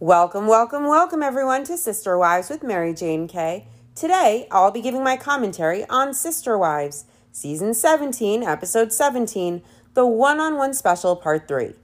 Welcome, welcome, welcome everyone to Sister Wives with Mary Jane Kay. Today, I'll be giving my commentary on Sister Wives, Season 17, Episode 17, the one on one special, Part 3.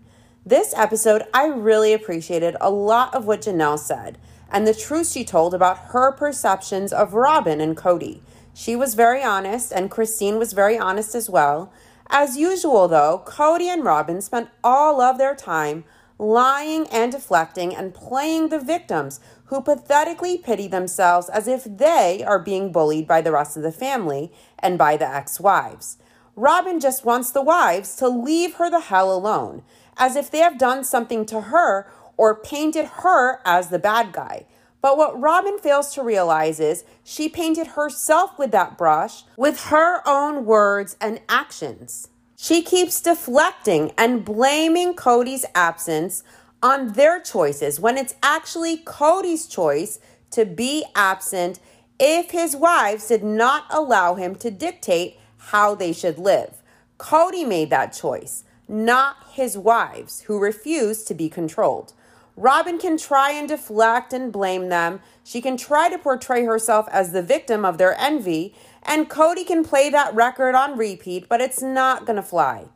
This episode, I really appreciated a lot of what Janelle said and the truth she told about her perceptions of Robin and Cody. She was very honest, and Christine was very honest as well. As usual, though, Cody and Robin spent all of their time lying and deflecting and playing the victims who pathetically pity themselves as if they are being bullied by the rest of the family and by the ex wives. Robin just wants the wives to leave her the hell alone, as if they have done something to her or painted her as the bad guy. But what Robin fails to realize is she painted herself with that brush with her own words and actions. She keeps deflecting and blaming Cody's absence on their choices when it's actually Cody's choice to be absent if his wives did not allow him to dictate how they should live. Cody made that choice, not his wives, who refused to be controlled. Robin can try and deflect and blame them. She can try to portray herself as the victim of their envy, and Cody can play that record on repeat, but it's not going to fly.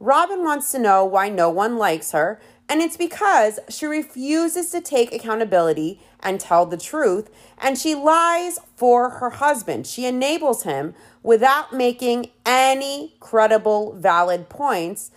Robin wants to know why no one likes her, and it's because she refuses to take accountability and tell the truth, and she lies for her husband. She enables him without making any credible, valid points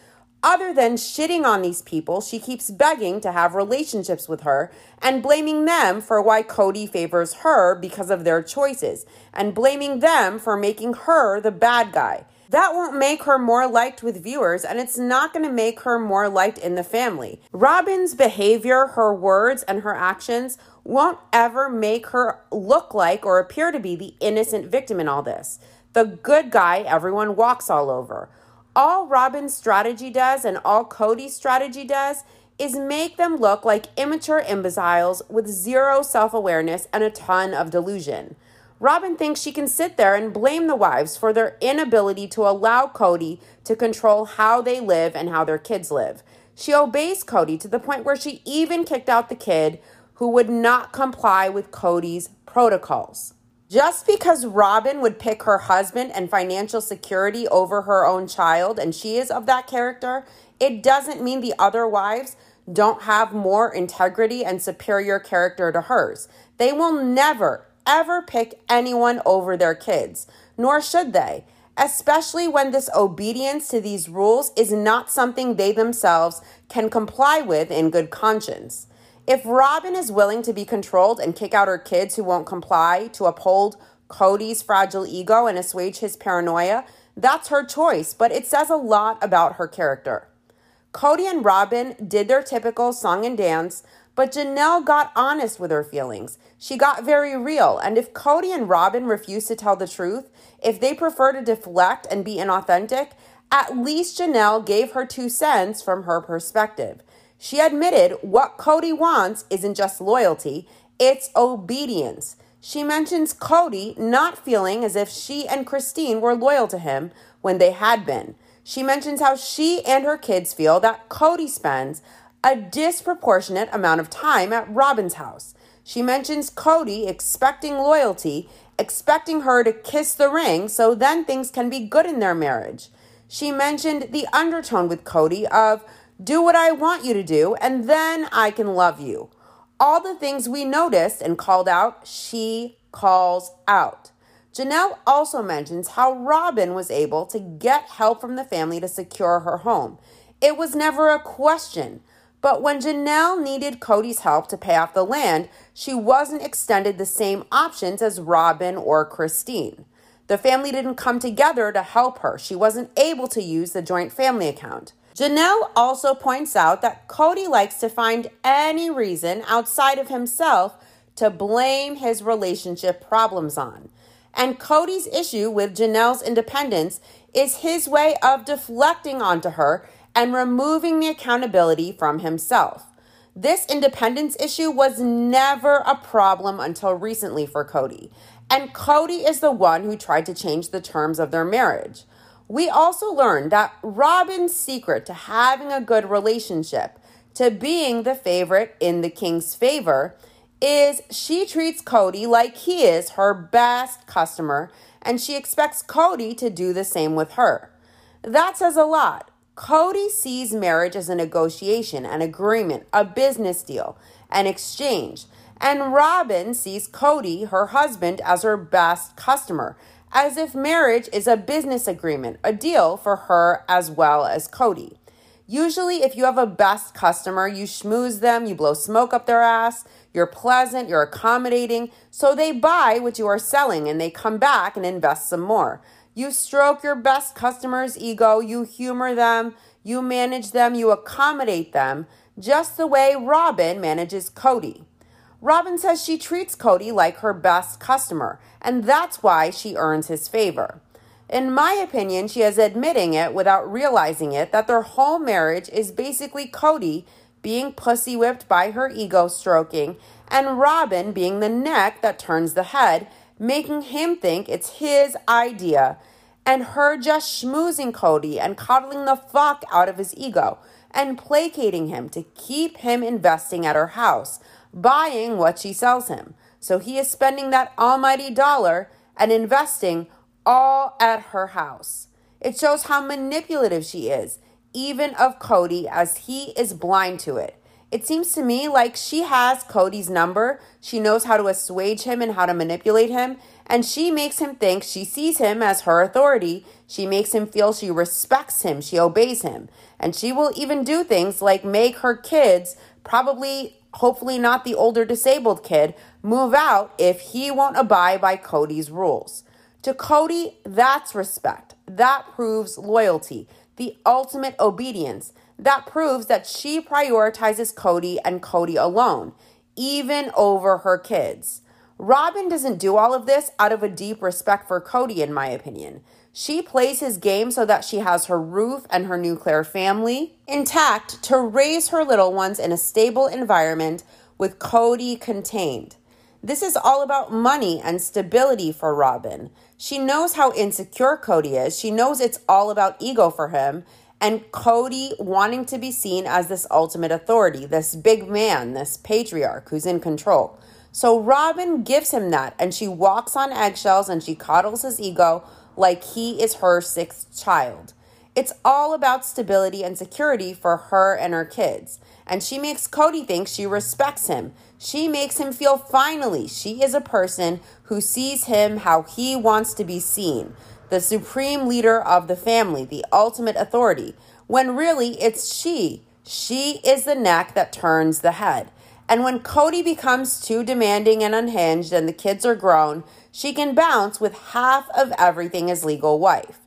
other than shitting on these people, she keeps begging to have relationships with her and blaming them for why Cody favors her because of their choices and blaming them for making her the bad guy. That won't make her more liked with viewers, and it's not going to make her more liked in the family. Robin's behavior, her words, and her actions won't ever make her look like or appear to be the innocent victim in all this. The good guy everyone walks all over all Robin's strategy does and all Cody's strategy does is make them look like immature imbeciles with zero self awareness and a ton of delusion. Robin thinks she can sit there and blame the wives for their inability to allow Cody to control how they live and how their kids live. She obeys Cody to the point where she even kicked out the kid who would not comply with Cody's protocols. Just because Robin would pick her husband and financial security over her own child, and she is of that character, it doesn't mean the other wives don't have more integrity and superior character to hers. They will never, ever pick anyone over their kids, nor should they, especially when this obedience to these rules is not something they themselves can comply with in good conscience. If Robin is willing to be controlled and kick out her kids who won't comply to uphold Cody's fragile ego and assuage his paranoia, that's her choice, but it says a lot about her character. Cody and Robin did their typical song and dance, but Janelle got honest with her feelings. She got very real, and if Cody and Robin refuse to tell the truth, if they prefer to deflect and be inauthentic, at least Janelle gave her two cents from her perspective. She admitted what Cody wants isn't just loyalty, it's obedience. She mentions Cody not feeling as if she and Christine were loyal to him when they had been. She mentions how she and her kids feel that Cody spends a disproportionate amount of time at Robin's house. She mentions Cody expecting loyalty, expecting her to kiss the ring so then things can be good in their marriage. She mentioned the undertone with Cody of do what I want you to do, and then I can love you. All the things we noticed and called out, she calls out. Janelle also mentions how Robin was able to get help from the family to secure her home. It was never a question. But when Janelle needed Cody's help to pay off the land, she wasn't extended the same options as Robin or Christine. The family didn't come together to help her. She wasn't able to use the joint family account. Janelle also points out that Cody likes to find any reason outside of himself to blame his relationship problems on. And Cody's issue with Janelle's independence is his way of deflecting onto her and removing the accountability from himself. This independence issue was never a problem until recently for Cody. And Cody is the one who tried to change the terms of their marriage. We also learned that Robin's secret to having a good relationship, to being the favorite in the king's favor is she treats Cody like he is her best customer and she expects Cody to do the same with her. That says a lot. Cody sees marriage as a negotiation, an agreement, a business deal, an exchange. And Robin sees Cody, her husband, as her best customer, as if marriage is a business agreement, a deal for her as well as Cody. Usually, if you have a best customer, you schmooze them, you blow smoke up their ass, you're pleasant, you're accommodating, so they buy what you are selling and they come back and invest some more. You stroke your best customer's ego, you humor them, you manage them, you accommodate them, just the way Robin manages Cody. Robin says she treats Cody like her best customer, and that's why she earns his favor. In my opinion, she is admitting it without realizing it that their whole marriage is basically Cody being pussy whipped by her ego stroking and Robin being the neck that turns the head, making him think it's his idea, and her just schmoozing Cody and coddling the fuck out of his ego and placating him to keep him investing at her house, buying what she sells him. So he is spending that almighty dollar and investing all at her house. It shows how manipulative she is, even of Cody, as he is blind to it. It seems to me like she has Cody's number. She knows how to assuage him and how to manipulate him. And she makes him think she sees him as her authority. She makes him feel she respects him, she obeys him. And she will even do things like make her kids, probably, hopefully not the older disabled kid, move out if he won't abide by Cody's rules. To Cody, that's respect. That proves loyalty, the ultimate obedience. That proves that she prioritizes Cody and Cody alone, even over her kids. Robin doesn't do all of this out of a deep respect for Cody, in my opinion. She plays his game so that she has her roof and her nuclear family intact to raise her little ones in a stable environment with Cody contained. This is all about money and stability for Robin. She knows how insecure Cody is. She knows it's all about ego for him. And Cody wanting to be seen as this ultimate authority, this big man, this patriarch who's in control. So Robin gives him that, and she walks on eggshells and she coddles his ego like he is her sixth child. It's all about stability and security for her and her kids. And she makes Cody think she respects him. She makes him feel finally she is a person who sees him how he wants to be seen, the supreme leader of the family, the ultimate authority, when really it's she. She is the neck that turns the head. And when Cody becomes too demanding and unhinged and the kids are grown, she can bounce with half of everything as legal wife.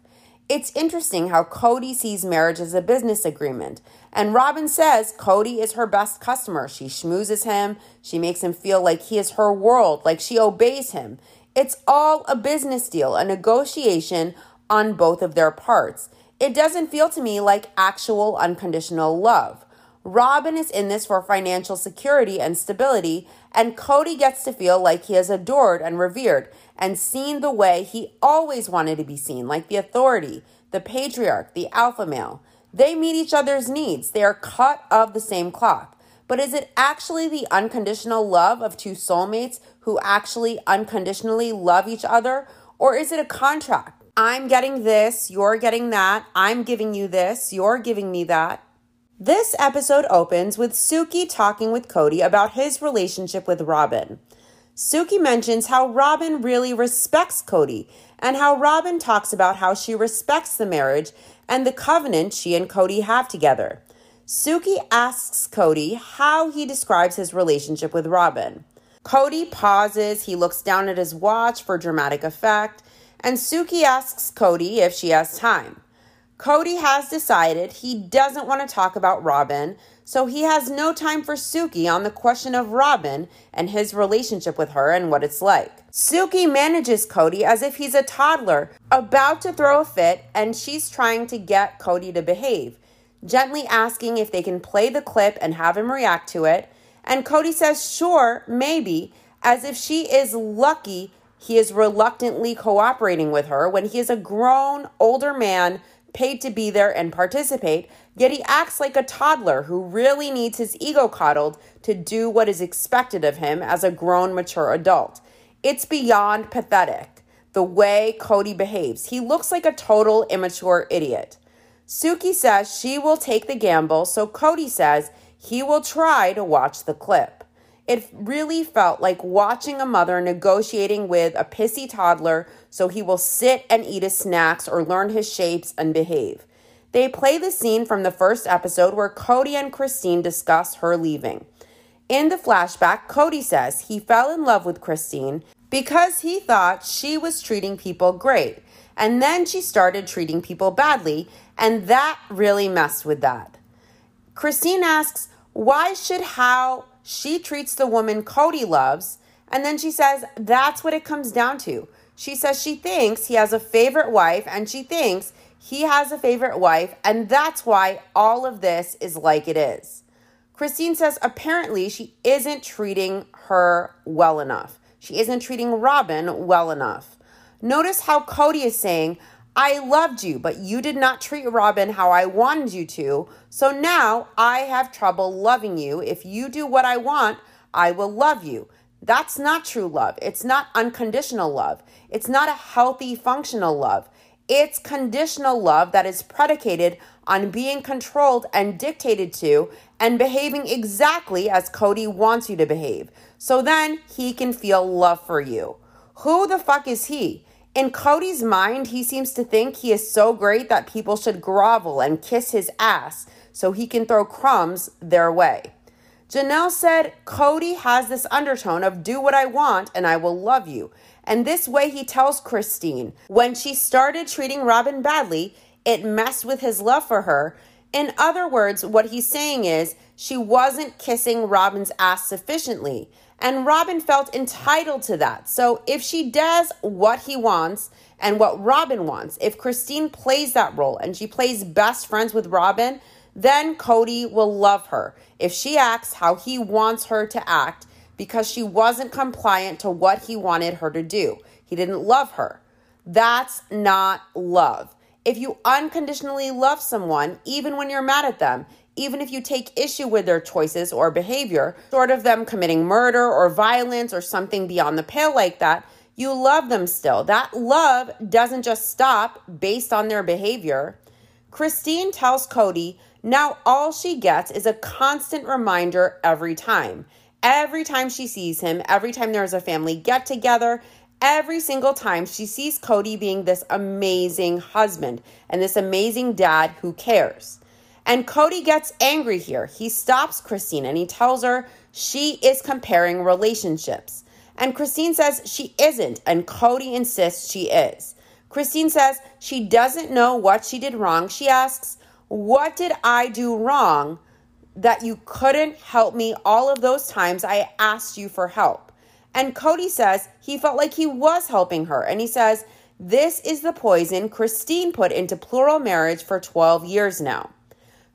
It's interesting how Cody sees marriage as a business agreement. And Robin says Cody is her best customer. She schmoozes him. She makes him feel like he is her world, like she obeys him. It's all a business deal, a negotiation on both of their parts. It doesn't feel to me like actual unconditional love. Robin is in this for financial security and stability, and Cody gets to feel like he is adored and revered and seen the way he always wanted to be seen, like the authority, the patriarch, the alpha male. They meet each other's needs, they are cut of the same cloth. But is it actually the unconditional love of two soulmates who actually unconditionally love each other? Or is it a contract? I'm getting this, you're getting that, I'm giving you this, you're giving me that. This episode opens with Suki talking with Cody about his relationship with Robin. Suki mentions how Robin really respects Cody and how Robin talks about how she respects the marriage and the covenant she and Cody have together. Suki asks Cody how he describes his relationship with Robin. Cody pauses, he looks down at his watch for dramatic effect, and Suki asks Cody if she has time. Cody has decided he doesn't want to talk about Robin, so he has no time for Suki on the question of Robin and his relationship with her and what it's like. Suki manages Cody as if he's a toddler about to throw a fit, and she's trying to get Cody to behave, gently asking if they can play the clip and have him react to it. And Cody says, sure, maybe, as if she is lucky he is reluctantly cooperating with her when he is a grown, older man paid to be there and participate, yet he acts like a toddler who really needs his ego coddled to do what is expected of him as a grown, mature adult. It's beyond pathetic the way Cody behaves. He looks like a total immature idiot. Suki says she will take the gamble, so Cody says he will try to watch the clip. It really felt like watching a mother negotiating with a pissy toddler so he will sit and eat his snacks or learn his shapes and behave. They play the scene from the first episode where Cody and Christine discuss her leaving. In the flashback, Cody says he fell in love with Christine because he thought she was treating people great. And then she started treating people badly, and that really messed with that. Christine asks, Why should how she treats the woman Cody loves? And then she says, That's what it comes down to. She says she thinks he has a favorite wife, and she thinks he has a favorite wife, and that's why all of this is like it is. Christine says apparently she isn't treating her well enough. She isn't treating Robin well enough. Notice how Cody is saying, I loved you, but you did not treat Robin how I wanted you to. So now I have trouble loving you. If you do what I want, I will love you. That's not true love. It's not unconditional love. It's not a healthy, functional love. It's conditional love that is predicated on being controlled and dictated to and behaving exactly as Cody wants you to behave. So then he can feel love for you. Who the fuck is he? In Cody's mind, he seems to think he is so great that people should grovel and kiss his ass so he can throw crumbs their way. Janelle said, Cody has this undertone of do what I want and I will love you. And this way he tells Christine, when she started treating Robin badly, it messed with his love for her. In other words, what he's saying is she wasn't kissing Robin's ass sufficiently. And Robin felt entitled to that. So if she does what he wants and what Robin wants, if Christine plays that role and she plays best friends with Robin, then Cody will love her. If she acts how he wants her to act because she wasn't compliant to what he wanted her to do, he didn't love her. That's not love. If you unconditionally love someone, even when you're mad at them, even if you take issue with their choices or behavior, short of them committing murder or violence or something beyond the pale like that, you love them still. That love doesn't just stop based on their behavior. Christine tells Cody now all she gets is a constant reminder every time. Every time she sees him, every time there's a family get together, every single time she sees Cody being this amazing husband and this amazing dad who cares. And Cody gets angry here. He stops Christine and he tells her she is comparing relationships. And Christine says she isn't, and Cody insists she is. Christine says she doesn't know what she did wrong. She asks, What did I do wrong that you couldn't help me all of those times I asked you for help? And Cody says he felt like he was helping her. And he says, This is the poison Christine put into plural marriage for 12 years now.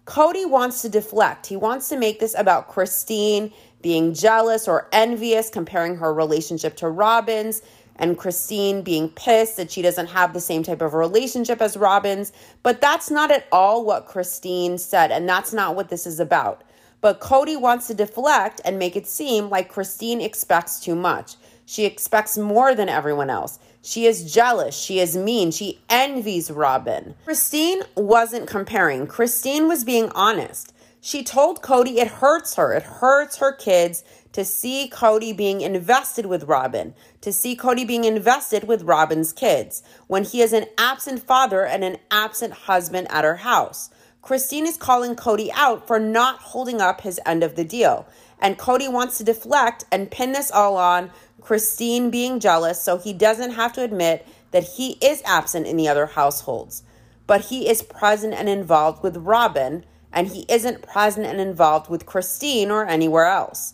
Cody wants to deflect. He wants to make this about Christine being jealous or envious, comparing her relationship to Robin's, and Christine being pissed that she doesn't have the same type of relationship as Robin's. But that's not at all what Christine said, and that's not what this is about. But Cody wants to deflect and make it seem like Christine expects too much. She expects more than everyone else. She is jealous. She is mean. She envies Robin. Christine wasn't comparing. Christine was being honest. She told Cody it hurts her. It hurts her kids to see Cody being invested with Robin, to see Cody being invested with Robin's kids when he is an absent father and an absent husband at her house. Christine is calling Cody out for not holding up his end of the deal. And Cody wants to deflect and pin this all on Christine being jealous so he doesn't have to admit that he is absent in the other households. But he is present and involved with Robin, and he isn't present and involved with Christine or anywhere else.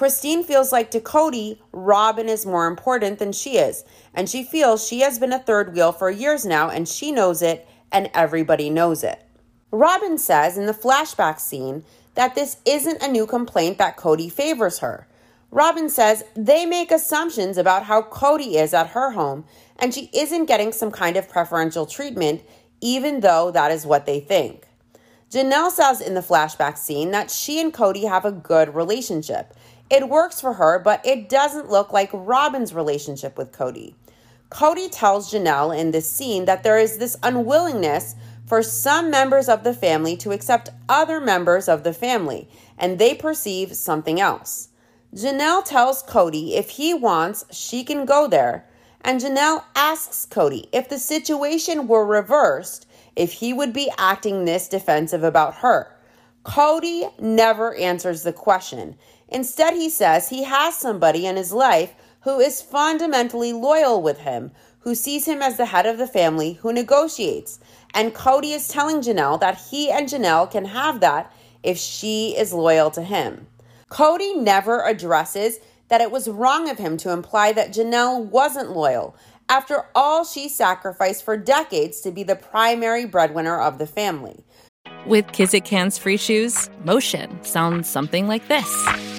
Christine feels like to Cody, Robin is more important than she is, and she feels she has been a third wheel for years now, and she knows it, and everybody knows it. Robin says in the flashback scene that this isn't a new complaint that Cody favors her. Robin says they make assumptions about how Cody is at her home, and she isn't getting some kind of preferential treatment, even though that is what they think. Janelle says in the flashback scene that she and Cody have a good relationship. It works for her, but it doesn't look like Robin's relationship with Cody. Cody tells Janelle in this scene that there is this unwillingness for some members of the family to accept other members of the family, and they perceive something else. Janelle tells Cody if he wants, she can go there, and Janelle asks Cody if the situation were reversed, if he would be acting this defensive about her. Cody never answers the question. Instead, he says he has somebody in his life who is fundamentally loyal with him, who sees him as the head of the family, who negotiates. And Cody is telling Janelle that he and Janelle can have that if she is loyal to him. Cody never addresses that it was wrong of him to imply that Janelle wasn't loyal. After all, she sacrificed for decades to be the primary breadwinner of the family. With Kizik hands free shoes, motion sounds something like this.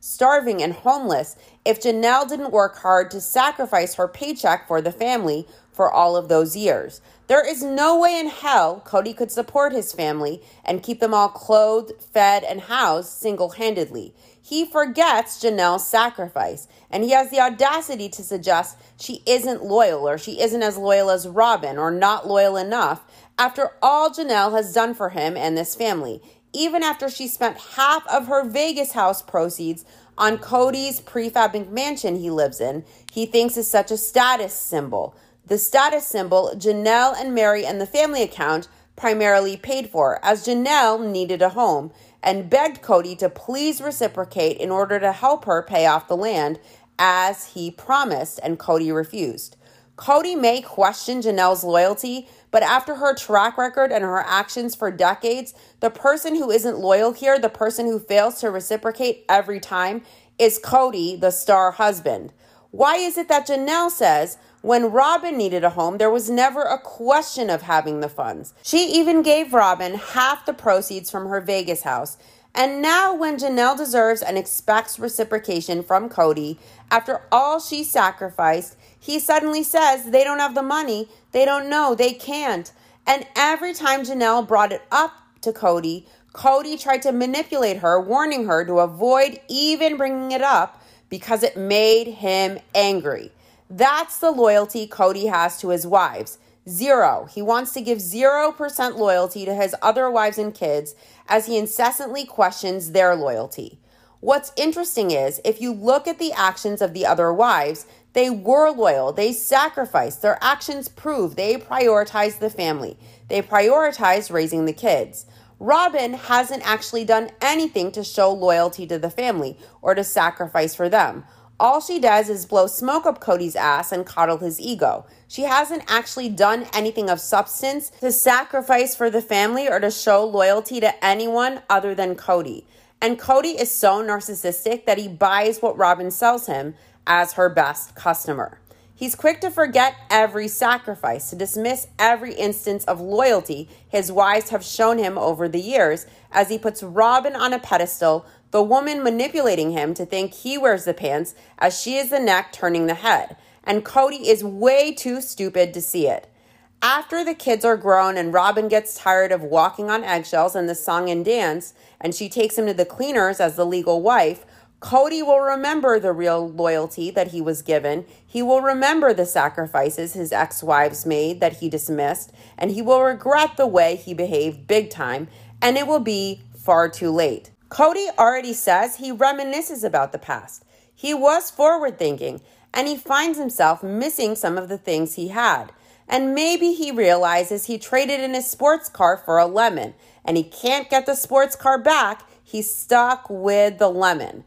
starving, and homeless if Janelle didn't work hard to sacrifice her paycheck for the family for all of those years. There is no way in hell Cody could support his family and keep them all clothed, fed, and housed single handedly. He forgets Janelle's sacrifice, and he has the audacity to suggest she isn't loyal or she isn't as loyal as Robin or not loyal enough after all Janelle has done for him and this family, even after she spent half of her Vegas house proceeds on Cody's prefab mansion he lives in, he thinks is such a status symbol. The status symbol Janelle and Meri and the family account primarily paid for, as Janelle needed a home and begged Cody to please reciprocate in order to help her pay off the land as he promised, and Cody refused. Cody may question Janelle's loyalty, but after her track record and her actions for decades, the person who isn't loyal here, the person who fails to reciprocate every time, is Cody, the star husband. Why is it that Janelle says when Robin needed a home, there was never a question of having the funds? She even gave Robin half the proceeds from her Vegas house. And now, when Janelle deserves and expects reciprocation from Cody, after all she sacrificed, he suddenly says they don't have the money, they don't know, they can't. And every time Janelle brought it up to Cody, Cody tried to manipulate her, warning her to avoid even bringing it up because it made him angry. That's the loyalty Cody has to his wives. Zero. He wants to give 0% loyalty to his other wives and kids as he incessantly questions their loyalty. What's interesting is if you look at the actions of the other wives, they were loyal, they sacrificed, their actions prove they prioritized the family, they prioritized raising the kids. Robin hasn't actually done anything to show loyalty to the family or to sacrifice for them. All she does is blow smoke up Cody's ass and coddle his ego. She hasn't actually done anything of substance to sacrifice for the family or to show loyalty to anyone other than Cody. And Cody is so narcissistic that he buys what Robin sells him as her best customer. He's quick to forget every sacrifice, to dismiss every instance of loyalty his wives have shown him over the years, as he puts Robin on a pedestal, the woman manipulating him to think he wears the pants, as she is the neck turning the head. And Cody is way too stupid to see it. After the kids are grown and Robin gets tired of walking on eggshells in the song and dance, and she takes him to the cleaners as the legal wife, Cody will remember the real loyalty that he was given. He will remember the sacrifices his ex wives made that he dismissed, and he will regret the way he behaved big time, and it will be far too late. Cody already says he reminisces about the past. He was forward thinking, and he finds himself missing some of the things he had. And maybe he realizes he traded in his sports car for a lemon, and he can't get the sports car back. He's stuck with the lemon.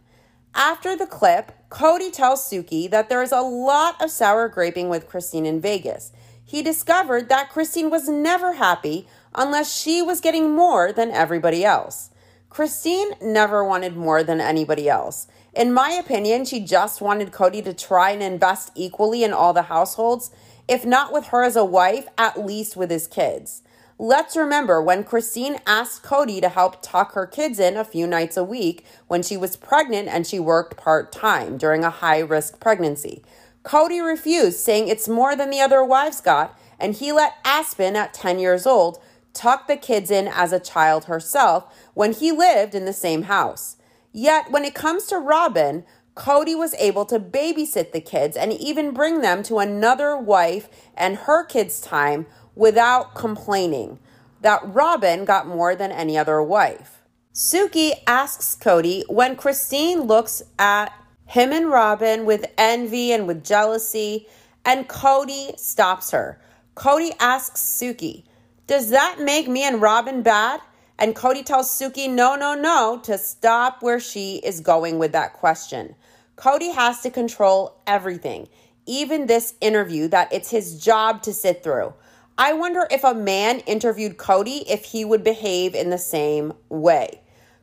After the clip, Cody tells Suki that there is a lot of sour graping with Christine in Vegas. He discovered that Christine was never happy unless she was getting more than everybody else. Christine never wanted more than anybody else. In my opinion, she just wanted Cody to try and invest equally in all the households, if not with her as a wife, at least with his kids. Let's remember when Christine asked Cody to help tuck her kids in a few nights a week when she was pregnant and she worked part time during a high risk pregnancy. Cody refused, saying it's more than the other wives got, and he let Aspen, at 10 years old, tuck the kids in as a child herself when he lived in the same house. Yet, when it comes to Robin, Cody was able to babysit the kids and even bring them to another wife and her kids' time without complaining that Robin got more than any other wife. Suki asks Cody when Christine looks at him and Robin with envy and with jealousy, and Cody stops her. Cody asks Suki, Does that make me and Robin bad? And Cody tells Suki, No, no, no, to stop where she is going with that question. Cody has to control everything, even this interview that it's his job to sit through. I wonder if a man interviewed Cody if he would behave in the same way.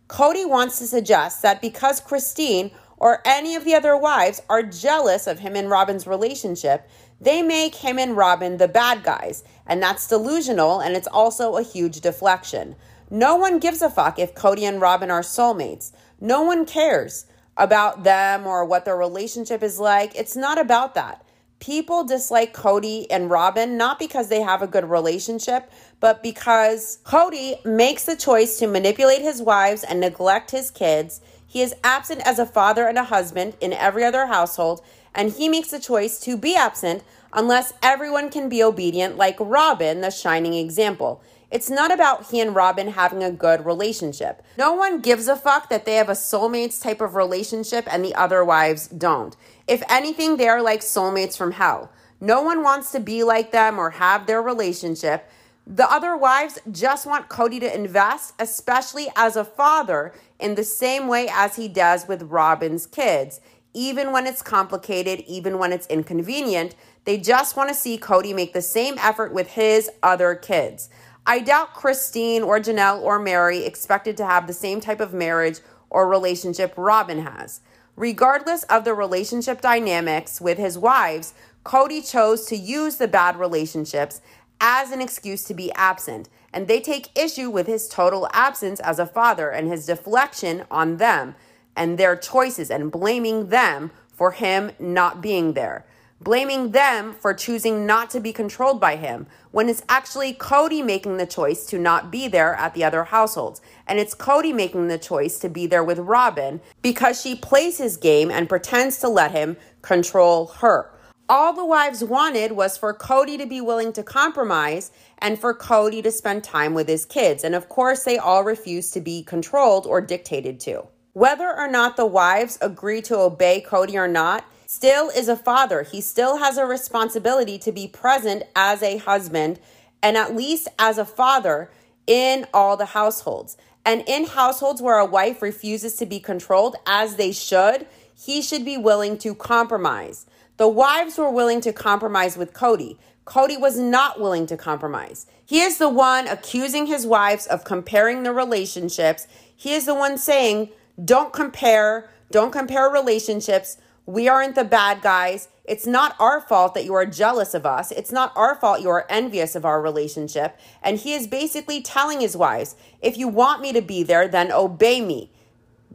Cody wants to suggest that because Christine or any of the other wives are jealous of him and Robin's relationship, they make him and Robin the bad guys. And that's delusional and it's also a huge deflection. No one gives a fuck if Cody and Robin are soulmates. No one cares about them or what their relationship is like. It's not about that. People dislike Cody and Robin not because they have a good relationship, but because Cody makes the choice to manipulate his wives and neglect his kids. He is absent as a father and a husband in every other household, and he makes the choice to be absent unless everyone can be obedient, like Robin, the shining example. It's not about he and Robin having a good relationship. No one gives a fuck that they have a soulmates type of relationship and the other wives don't. If anything, they are like soulmates from hell. No one wants to be like them or have their relationship. The other wives just want Cody to invest, especially as a father, in the same way as he does with Robin's kids. Even when it's complicated, even when it's inconvenient, they just want to see Cody make the same effort with his other kids. I doubt Christine or Janelle or Meri expected to have the same type of marriage or relationship Robin has. Regardless of the relationship dynamics with his wives, Cody chose to use the bad relationships as an excuse to be absent, and they take issue with his total absence as a father and his deflection on them and their choices and blaming them for him not being there blaming them for choosing not to be controlled by him when it's actually Cody making the choice to not be there at the other households. And it's Cody making the choice to be there with Robin because she plays his game and pretends to let him control her. All the wives wanted was for Cody to be willing to compromise and for Cody to spend time with his kids. And of course, they all refused to be controlled or dictated to. Whether or not the wives agree to obey Cody or not, still is a father. He still has a responsibility to be present as a husband and at least as a father in all the households. And in households where a wife refuses to be controlled as they should, he should be willing to compromise. The wives were willing to compromise with Cody. Cody was not willing to compromise. He is the one accusing his wives of comparing the relationships. He is the one saying, don't compare, don't compare relationships. We aren't the bad guys. It's not our fault that you are jealous of us. It's not our fault you are envious of our relationship. And he is basically telling his wives, if you want me to be there, then obey me.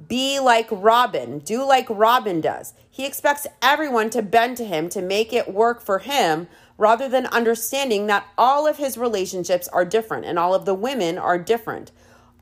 Be like Robin. Do like Robin does. He expects everyone to bend to him to make it work for him rather than understanding that all of his relationships are different and all of the women are different.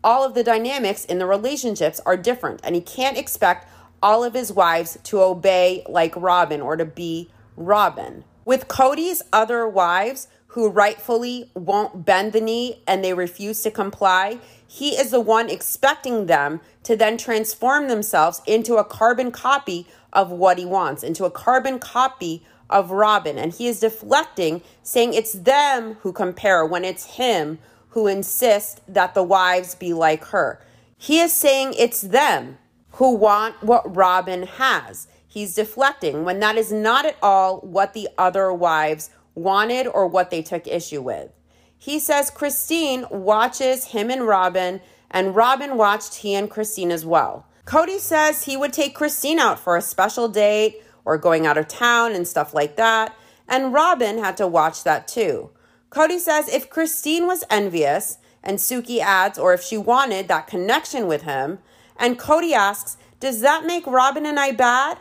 All of the dynamics in the relationships are different. And he can't expect all of his wives to obey like Robin or to be Robin. With Cody's other wives, who rightfully won't bend the knee and they refuse to comply, he is the one expecting them to then transform themselves into a carbon copy of what he wants, into a carbon copy of Robin. And he is deflecting, saying it's them who compare when it's him who insists that the wives be like her. He is saying it's them who want what Robin has. He's deflecting when that is not at all what the other wives wanted or what they took issue with. He says Christine watches him and Robin, and Robin watched he and Christine as well. Cody says he would take Christine out for a special date or going out of town and stuff like that, and Robin had to watch that too. Cody says if Christine was envious, and Suki adds, or if she wanted that connection with him, and Cody asks, Does that make Robin and I bad?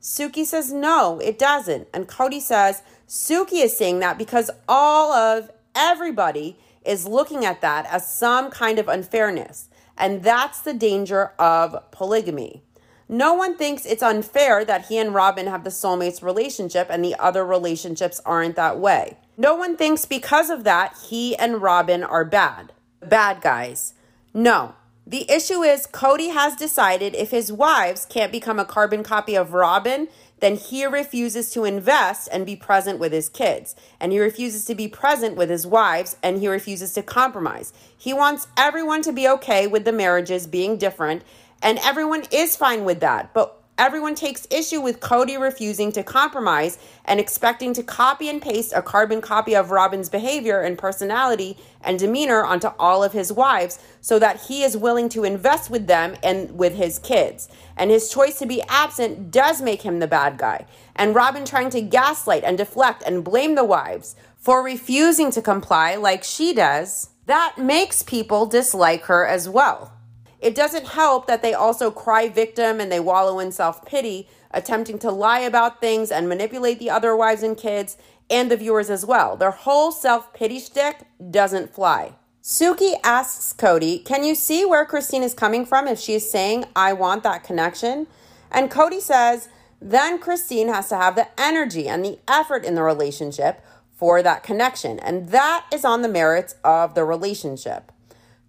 Suki says, No, it doesn't. And Cody says, Suki is saying that because all of everybody is looking at that as some kind of unfairness. And that's the danger of polygamy. No one thinks it's unfair that he and Robin have the soulmates relationship and the other relationships aren't that way. No one thinks because of that he and Robin are bad. Bad guys. No. The issue is Cody has decided if his wives can't become a carbon copy of Robin, then he refuses to invest and be present with his kids. And he refuses to be present with his wives and he refuses to compromise. He wants everyone to be okay with the marriages being different, and everyone is fine with that. But Everyone takes issue with Cody refusing to compromise and expecting to copy and paste a carbon copy of Robin's behavior and personality and demeanor onto all of his wives so that he is willing to invest with them and with his kids. And his choice to be absent does make him the bad guy. And Robin trying to gaslight and deflect and blame the wives for refusing to comply like she does, that makes people dislike her as well. It doesn't help that they also cry victim and they wallow in self pity, attempting to lie about things and manipulate the other wives and kids and the viewers as well. Their whole self pity shtick doesn't fly. Suki asks Cody, Can you see where Christine is coming from if she is saying, I want that connection? And Cody says, Then Christine has to have the energy and the effort in the relationship for that connection. And that is on the merits of the relationship.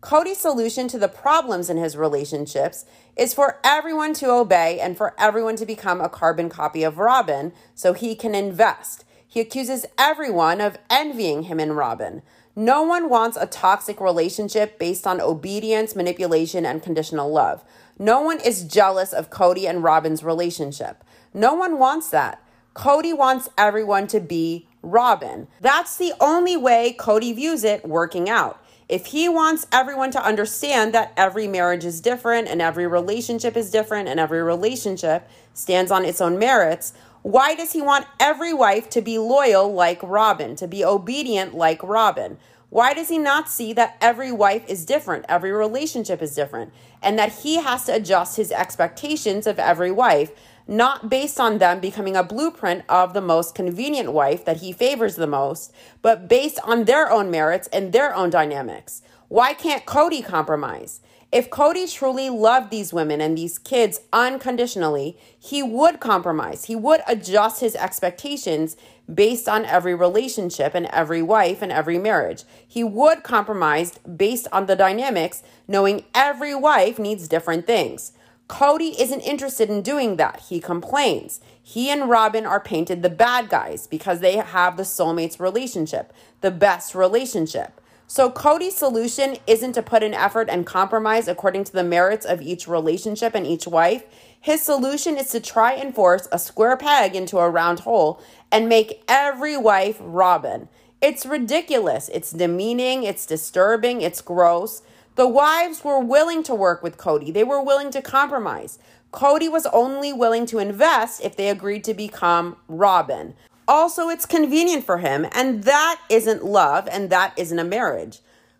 Cody's solution to the problems in his relationships is for everyone to obey and for everyone to become a carbon copy of Robin so he can invest. He accuses everyone of envying him and Robin. No one wants a toxic relationship based on obedience, manipulation, and conditional love. No one is jealous of Cody and Robin's relationship. No one wants that. Cody wants everyone to be Robin. That's the only way Cody views it working out. If he wants everyone to understand that every marriage is different and every relationship is different and every relationship stands on its own merits, why does he want every wife to be loyal like Robin, to be obedient like Robin? Why does he not see that every wife is different, every relationship is different, and that he has to adjust his expectations of every wife not based on them becoming a blueprint of the most convenient wife that he favors the most, but based on their own merits and their own dynamics. Why can't Cody compromise? If Cody truly loved these women and these kids unconditionally, he would compromise. He would adjust his expectations based on every relationship and every wife and every marriage. He would compromise based on the dynamics, knowing every wife needs different things. Cody isn't interested in doing that. He complains. He and Robin are painted the bad guys because they have the soulmates relationship, the best relationship. So Cody's solution isn't to put in effort and compromise according to the merits of each relationship and each wife. His solution is to try and force a square peg into a round hole and make every wife Robin. It's ridiculous. It's demeaning, it's disturbing, it's gross. The wives were willing to work with Cody, they were willing to compromise. Cody was only willing to invest if they agreed to become Robin. Also, it's convenient for him, and that isn't love, and that isn't a marriage.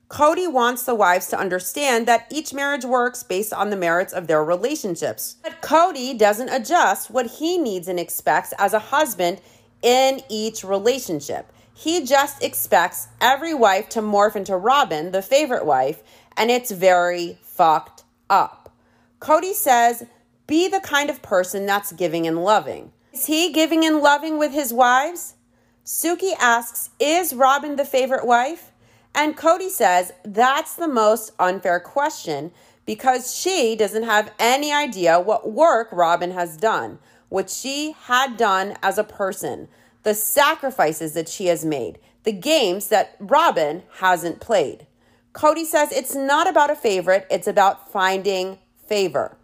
Cody wants the wives to understand that each marriage works based on the merits of their relationships. But Cody doesn't adjust what he needs and expects as a husband in each relationship. He just expects every wife to morph into Robin, the favorite wife, and it's very fucked up. Cody says be the kind of person that's giving and loving. Is he giving and loving with his wives? Suki asks, Is Robin the favorite wife? And Cody says, That's the most unfair question because she doesn't have any idea what work Robin has done, what she had done as a person, the sacrifices that she has made, the games that Robin hasn't played. Kody says it's not about a favorite, it's about finding favor.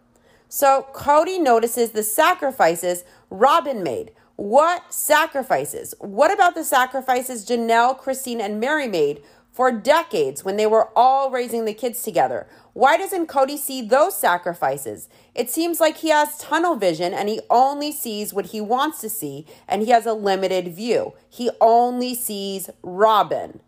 So Kody notices the sacrifices Robyn made. What sacrifices? What about the sacrifices Janelle, Christine, and Meri made for decades when they were all raising the kids together? Why doesn't Kody see those sacrifices? It seems like he has tunnel vision and he only sees what he wants to see and he has a limited view. He only sees Robyn.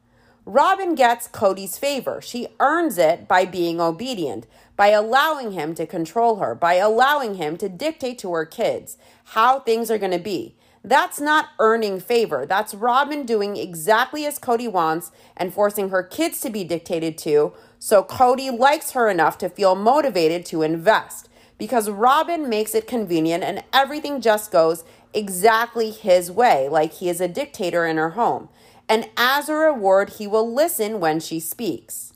Robyn gets Kody's favor. She earns it by being obedient, by allowing him to control her, by allowing him to dictate to her kids how things are going to be. That's not earning favor. That's Robyn doing exactly as Kody wants and forcing her kids to be dictated to. So Kody likes her enough to feel motivated to invest because Robyn makes it convenient and everything just goes exactly his way, like he is a dictator in her home. And as a reward, he will listen when she speaks.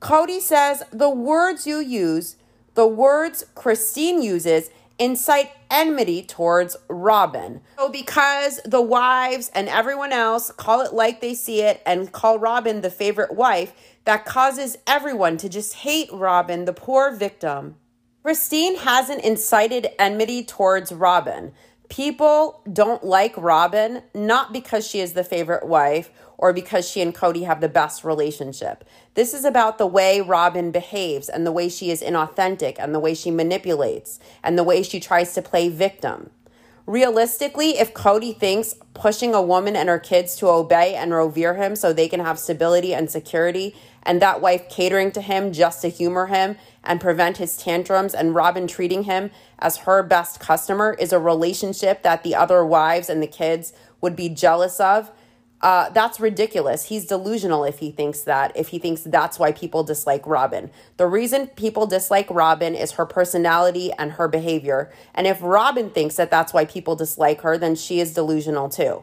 Kody says the words you use, the words Christine uses, incite enmity towards Robyn. So, because the wives and everyone else call it like they see it and call Robyn the favorite wife, that causes everyone to just hate Robyn, the poor victim. Christine hasn't incited enmity towards Robyn. People don't like Robyn not because she is the favorite wife or because she and Kody have the best relationship. This is about the way Robyn behaves and the way she is inauthentic and the way she manipulates and the way she tries to play victim. Realistically, if Kody thinks pushing a woman and her kids to obey and revere him so they can have stability and security, and that wife catering to him just to humor him and prevent his tantrums, and Robyn treating him as her best customer is a relationship that the other wives and the kids would be jealous of, uh, that's ridiculous. He's delusional if he thinks that, if he thinks that's why people dislike Robyn. The reason people dislike Robyn is her personality and her behavior. And if Robyn thinks that that's why people dislike her, then she is delusional too.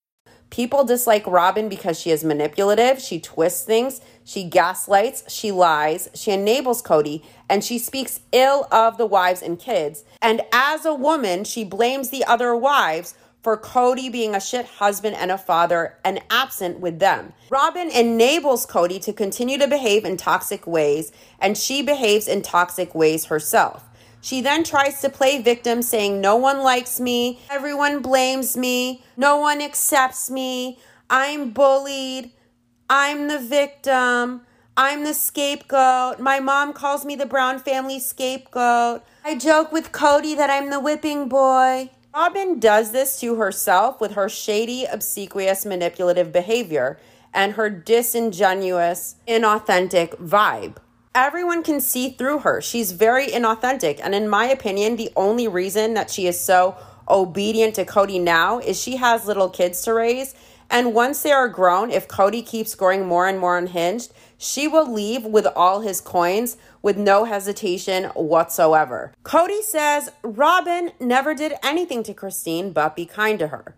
People dislike Robyn because she is manipulative, she twists things, she gaslights, she lies, she enables Kody, and she speaks ill of the wives and kids. And as a woman, she blames the other wives for Kody being a shit husband and a father and absent with them. Robyn enables Kody to continue to behave in toxic ways, and she behaves in toxic ways herself. She then tries to play victim, saying, No one likes me, everyone blames me, no one accepts me, I'm bullied, I'm the victim, I'm the scapegoat. My mom calls me the Brown family scapegoat. I joke with Kody that I'm the whipping boy. Robyn does this to herself with her shady, obsequious, manipulative behavior and her disingenuous, inauthentic vibe everyone can see through her. She's very inauthentic. And in my opinion, the only reason that she is so obedient to Kody now is she has little kids to raise. And once they are grown, if Kody keeps growing more and more unhinged, she will leave with all his coins with no hesitation whatsoever. Kody says Robyn never did anything to Christine but be kind to her.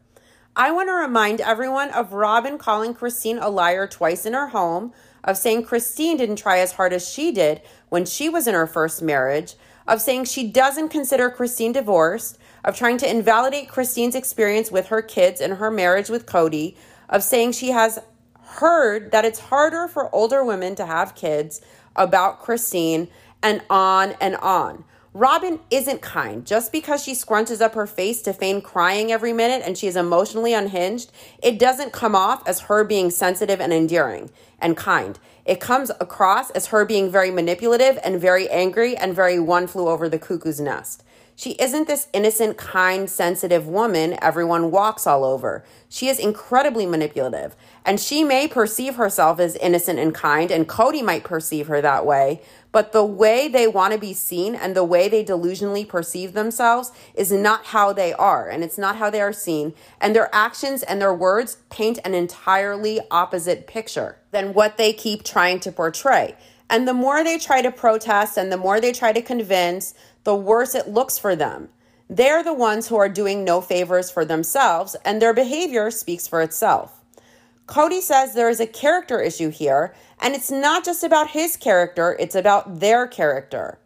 I want to remind everyone of Robyn calling Christine a liar twice in her home, of saying Christine didn't try as hard as she did when she was in her first marriage, of saying she doesn't consider Christine divorced, of trying to invalidate Christine's experience with her kids and her marriage with Kody, of saying she has heard that it's harder for older women to have kids about Christine, and on and on. Robyn isn't kind. Just because she scrunches up her face to feign crying every minute and she is emotionally unhinged, it doesn't come off as her being sensitive and endearing and kind. It comes across as her being very manipulative and very angry and very one flew over the cuckoo's nest. She isn't this innocent, kind, sensitive woman everyone walks all over. She is incredibly manipulative, and she may perceive herself as innocent and kind, and Kody might perceive her that way, but the way they want to be seen and the way they delusionally perceive themselves is not how they are, and it's not how they are seen, and their actions and their words paint an entirely opposite picture than what they keep trying to portray. And the more they try to protest and the more they try to convince, the worse it looks for them. They're the ones who are doing no favors for themselves, and their behavior speaks for itself. Kody says there is a character issue here, and it's not just about his character, it's about their character.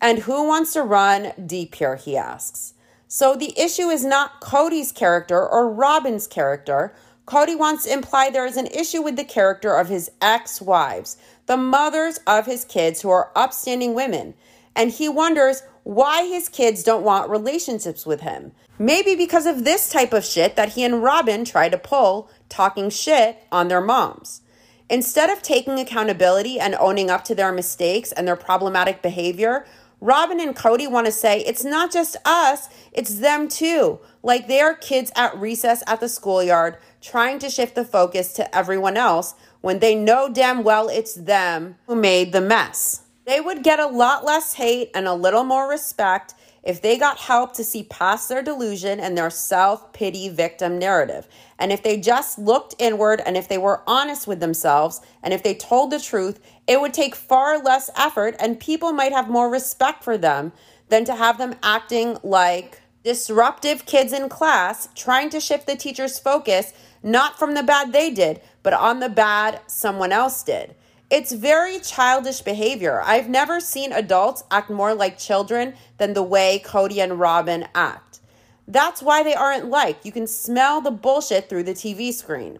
And who wants to run deep here, he asks. So the issue is not Kody's character or Robyn's character. Kody wants to imply there is an issue with the character of his ex wives, the mothers of his kids who are upstanding women. And he wonders why his kids don't want relationships with him. Maybe because of this type of shit that he and Robyn try to pull, talking shit on their moms. Instead of taking accountability and owning up to their mistakes and their problematic behavior, Robyn and Kody want to say it's not just us, it's them too. Like they are kids at recess at the schoolyard trying to shift the focus to everyone else when they know damn well it's them who made the mess. They would get a lot less hate and a little more respect if they got help to see past their delusion and their self pity victim narrative. And if they just looked inward and if they were honest with themselves and if they told the truth, it would take far less effort and people might have more respect for them than to have them acting like disruptive kids in class trying to shift the teacher's focus not from the bad they did, but on the bad someone else did. It's very childish behavior. I've never seen adults act more like children than the way Kody and Robyn act. That's why they aren't liked. You can smell the bullshit through the TV screen.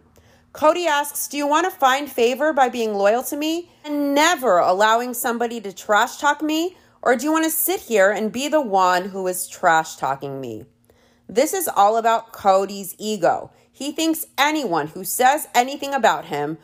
Kody asks, Do you want to find favor by being loyal to me and never allowing somebody to trash talk me? Or do you want to sit here and be the one who is trash talking me? This is all about Kody's ego. He thinks anyone who says anything about him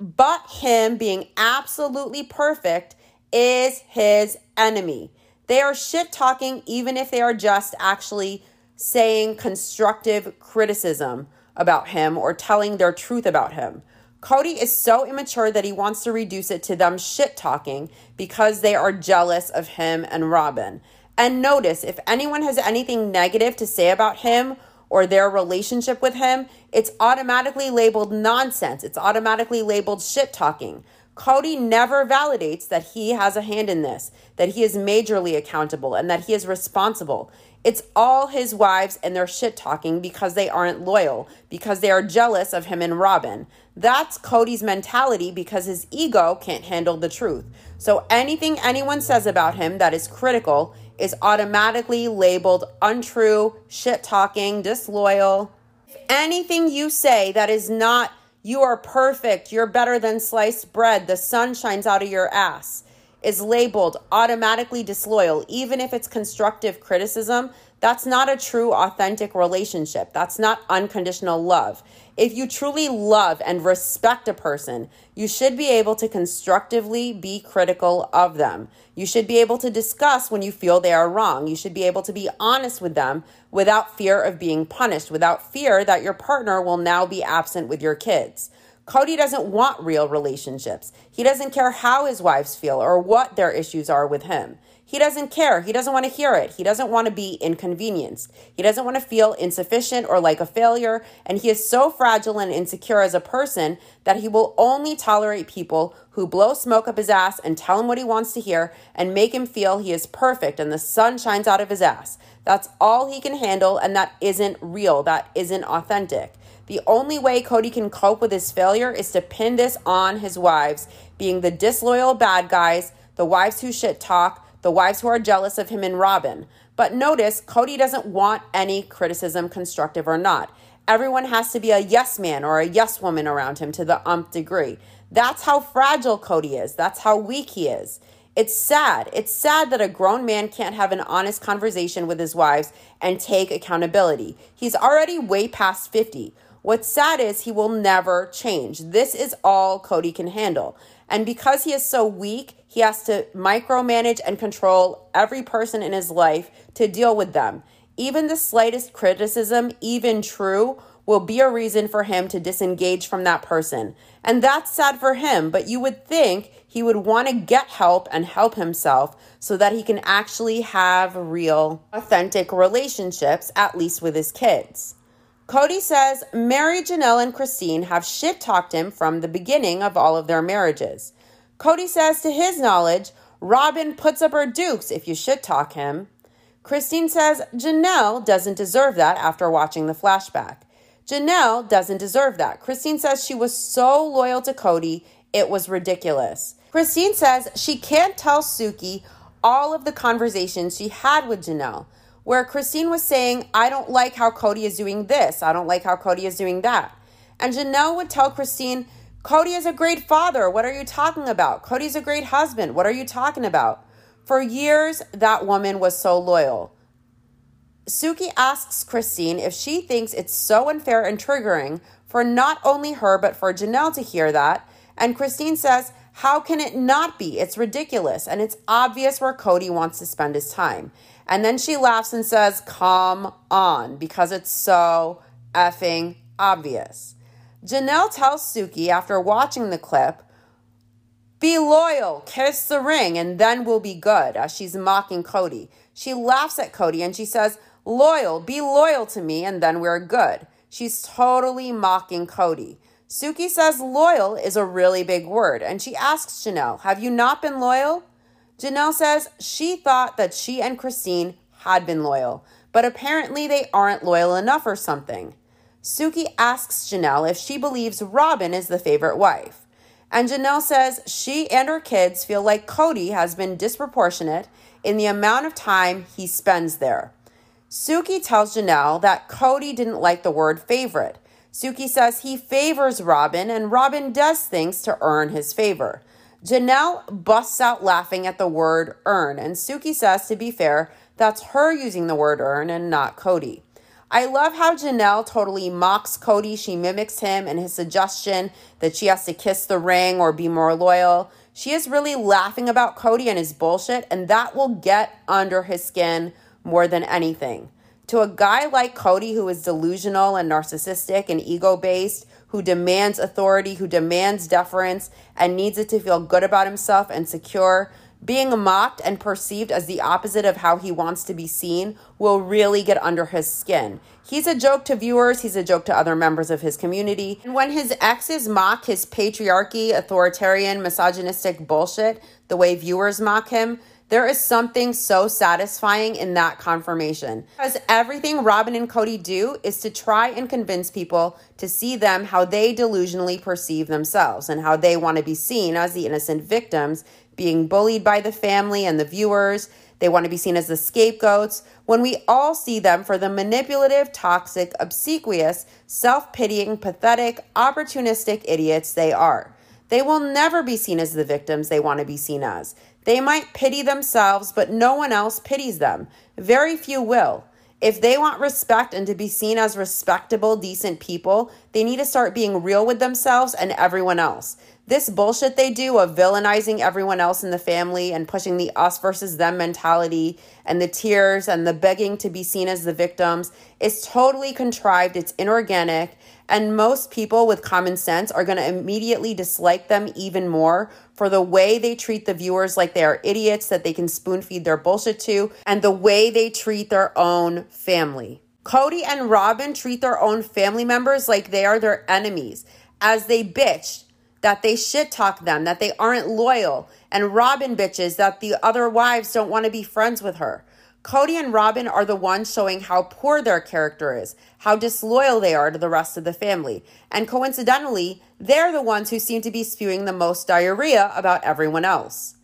but him being absolutely perfect is his enemy. They are shit talking, even if they are just actually saying constructive criticism about him or telling their truth about him. Kody is so immature that he wants to reduce it to them shit talking because they are jealous of him and Robyn. And notice if anyone has anything negative to say about him or their relationship with him, it's automatically labeled nonsense. It's automatically labeled shit talking. Kody never validates that he has a hand in this, that he is majorly accountable, and that he is responsible. It's all his wives and their shit talking because they aren't loyal, because they are jealous of him and Robyn. That's Kody's mentality because his ego can't handle the truth. So anything anyone says about him that is critical is automatically labeled untrue, shit talking, disloyal. Anything you say that is not, you are perfect, you're better than sliced bread, the sun shines out of your ass, is labeled automatically disloyal, even if it's constructive criticism, that's not a true, authentic relationship. That's not unconditional love. If you truly love and respect a person, you should be able to constructively be critical of them. You should be able to discuss when you feel they are wrong. You should be able to be honest with them without fear of being punished, without fear that your partner will now be absent with your kids. Kody doesn't want real relationships. He doesn't care how his wives feel or what their issues are with him. He doesn't care. He doesn't want to hear it. He doesn't want to be inconvenienced. He doesn't want to feel insufficient or like a failure. And he is so fragile and insecure as a person that he will only tolerate people who blow smoke up his ass and tell him what he wants to hear and make him feel he is perfect and the sun shines out of his ass. That's all he can handle, and that isn't real. That isn't authentic. The only way Kody can cope with his failure is to pin this on his wives, being the disloyal bad guys, the wives who shit talk the wives who are jealous of him and Robyn. But notice, Kody doesn't want any criticism, constructive or not. Everyone has to be a yes man or a yes woman around him to the umph degree. That's how fragile Kody is. That's how weak he is. It's sad. It's sad that a grown man can't have an honest conversation with his wives and take accountability. He's already way past 50. What's sad is he will never change. This is all Kody can handle. And because he is so weak, he has to micromanage and control every person in his life to deal with them. Even the slightest criticism, even true, will be a reason for him to disengage from that person. And that's sad for him, but you would think he would want to get help and help himself so that he can actually have real, authentic relationships, at least with his kids. Kody says Meri, Janelle, and Christine have shit talked him from the beginning of all of their marriages. Kody says, to his knowledge, Robyn puts up her dukes if you should talk him. Christine says Janelle doesn't deserve that after watching the flashback. Janelle doesn't deserve that. Christine says she was so loyal to Kody, it was ridiculous. Christine says she can't tell Suki all of the conversations she had with Janelle, where Christine was saying, I don't like how Kody is doing this. I don't like how Kody is doing that. And Janelle would tell Christine, Kody is a great father. What are you talking about? Kody's a great husband. What are you talking about? For years, that woman was so loyal. Suki asks Christine if she thinks it's so unfair and triggering for not only her, but for Janelle to hear that. And Christine says, How can it not be? It's ridiculous. And it's obvious where Kody wants to spend his time. And then she laughs and says, Come on, because it's so effing obvious. Janelle tells Suki after watching the clip, Be loyal, kiss the ring, and then we'll be good, as she's mocking Kody. She laughs at Kody and she says, Loyal, be loyal to me, and then we're good. She's totally mocking Kody. Suki says loyal is a really big word, and she asks Janelle, Have you not been loyal? Janelle says she thought that she and Christine had been loyal, but apparently they aren't loyal enough or something. Suki asks Janelle if she believes Robyn is the favorite wife. And Janelle says she and her kids feel like Kody has been disproportionate in the amount of time he spends there. Suki tells Janelle that Kody didn't like the word favorite. Suki says he favors Robyn and Robyn does things to earn his favor. Janelle busts out laughing at the word earn, and Suki says, to be fair, that's her using the word earn and not Kody. I love how Janelle totally mocks Kody. She mimics him and his suggestion that she has to kiss the ring or be more loyal. She is really laughing about Kody and his bullshit, and that will get under his skin more than anything. To a guy like Kody, who is delusional and narcissistic and ego based, who demands authority, who demands deference, and needs it to feel good about himself and secure, being mocked and perceived as the opposite of how he wants to be seen will really get under his skin. He's a joke to viewers, he's a joke to other members of his community. And when his exes mock his patriarchy, authoritarian, misogynistic bullshit, the way viewers mock him, there is something so satisfying in that confirmation. Because everything Robyn and Kody do is to try and convince people to see them how they delusionally perceive themselves and how they want to be seen as the innocent victims being bullied by the family and the viewers. They want to be seen as the scapegoats when we all see them for the manipulative, toxic, obsequious, self pitying, pathetic, opportunistic idiots they are. They will never be seen as the victims they want to be seen as. They might pity themselves, but no one else pities them. Very few will. If they want respect and to be seen as respectable, decent people, they need to start being real with themselves and everyone else. This bullshit they do of villainizing everyone else in the family and pushing the us versus them mentality and the tears and the begging to be seen as the victims is totally contrived. It's inorganic. And most people with common sense are going to immediately dislike them even more for the way they treat the viewers like they are idiots that they can spoon feed their bullshit to, and the way they treat their own family. Kody and Robyn treat their own family members like they are their enemies, as they bitch that they shit talk them, that they aren't loyal, and Robyn bitches that the other wives don't want to be friends with her. Kody and Robyn are the ones showing how poor their character is, how disloyal they are to the rest of the family. And coincidentally, they're the ones who seem to be spewing the most diarrhea about everyone else.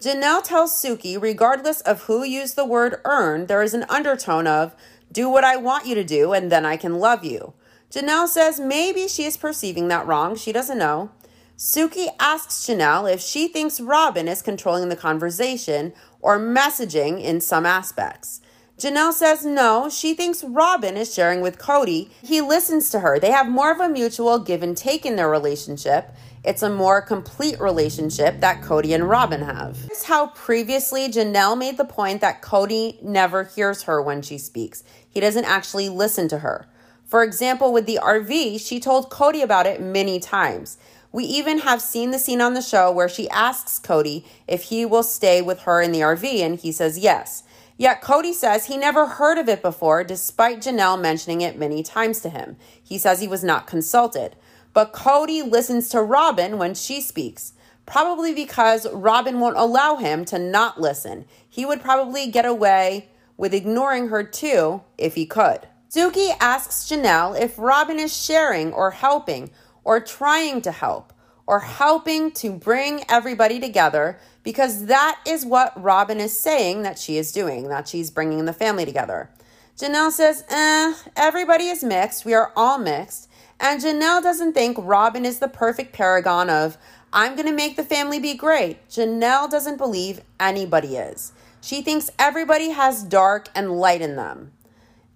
Janelle tells Suki, regardless of who used the word earn, there is an undertone of, do what I want you to do, and then I can love you. Janelle says maybe she is perceiving that wrong. She doesn't know. Suki asks Janelle if she thinks Robyn is controlling the conversation or messaging in some aspects. Janelle says no, she thinks Robyn is sharing with Kody. He listens to her. They have more of a mutual give and take in their relationship. It's a more complete relationship that Kody and Robyn have. This is how previously Janelle made the point that Kody never hears her when she speaks. He doesn't actually listen to her. For example, with the RV, she told Kody about it many times. We even have seen the scene on the show where she asks Kody if he will stay with her in the RV, and he says yes. Yet Kody says he never heard of it before, despite Janelle mentioning it many times to him. He says he was not consulted. But Kody listens to Robyn when she speaks, probably because Robyn won't allow him to not listen. He would probably get away with ignoring her too if he could. Suki asks Janelle if Robyn is sharing or helping or trying to help or helping to bring everybody together because that is what Robyn is saying that she is doing, that she's bringing the family together. Janelle says, eh, everybody is mixed. We are all mixed. And Janelle doesn't think Robyn is the perfect paragon of, I'm going to make the family be great. Janelle doesn't believe anybody is. She thinks everybody has dark and light in them.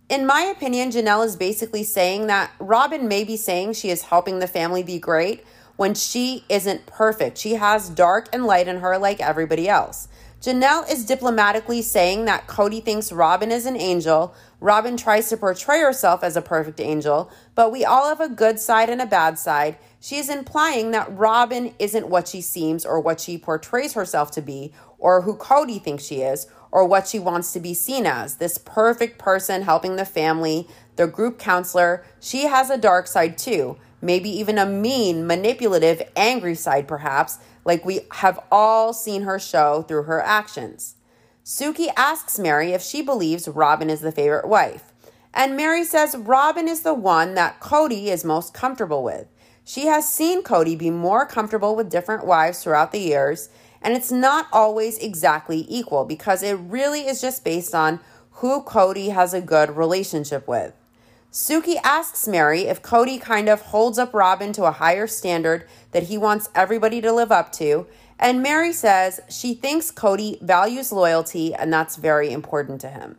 In my opinion, Janelle is basically saying that Robyn may be saying she is helping the family be great when she isn't perfect. She has dark and light in her like everybody else. Janelle is diplomatically saying that Kody thinks Robyn is an angel. Robyn tries to portray herself as a perfect angel, but we all have a good side and a bad side. She is implying that Robyn isn't what she seems or what she portrays herself to be or who Kody thinks she is or what she wants to be seen as this perfect person helping the family, the group counselor. She has a dark side too, maybe even a mean, manipulative, angry side, perhaps like we have all seen her show through her actions. Suki asks Meri if she believes Robyn is the favorite wife, and Meri says Robyn is the one that Kody is most comfortable with. She has seen Kody be more comfortable with different wives throughout the years, and it's not always exactly equal because it really is just based on who Kody has a good relationship with. Suki asks Meri if Kody kind of holds up Robyn to a higher standard that he wants everybody to live up to, and Meri says she thinks Kody values loyalty and that's very important to him.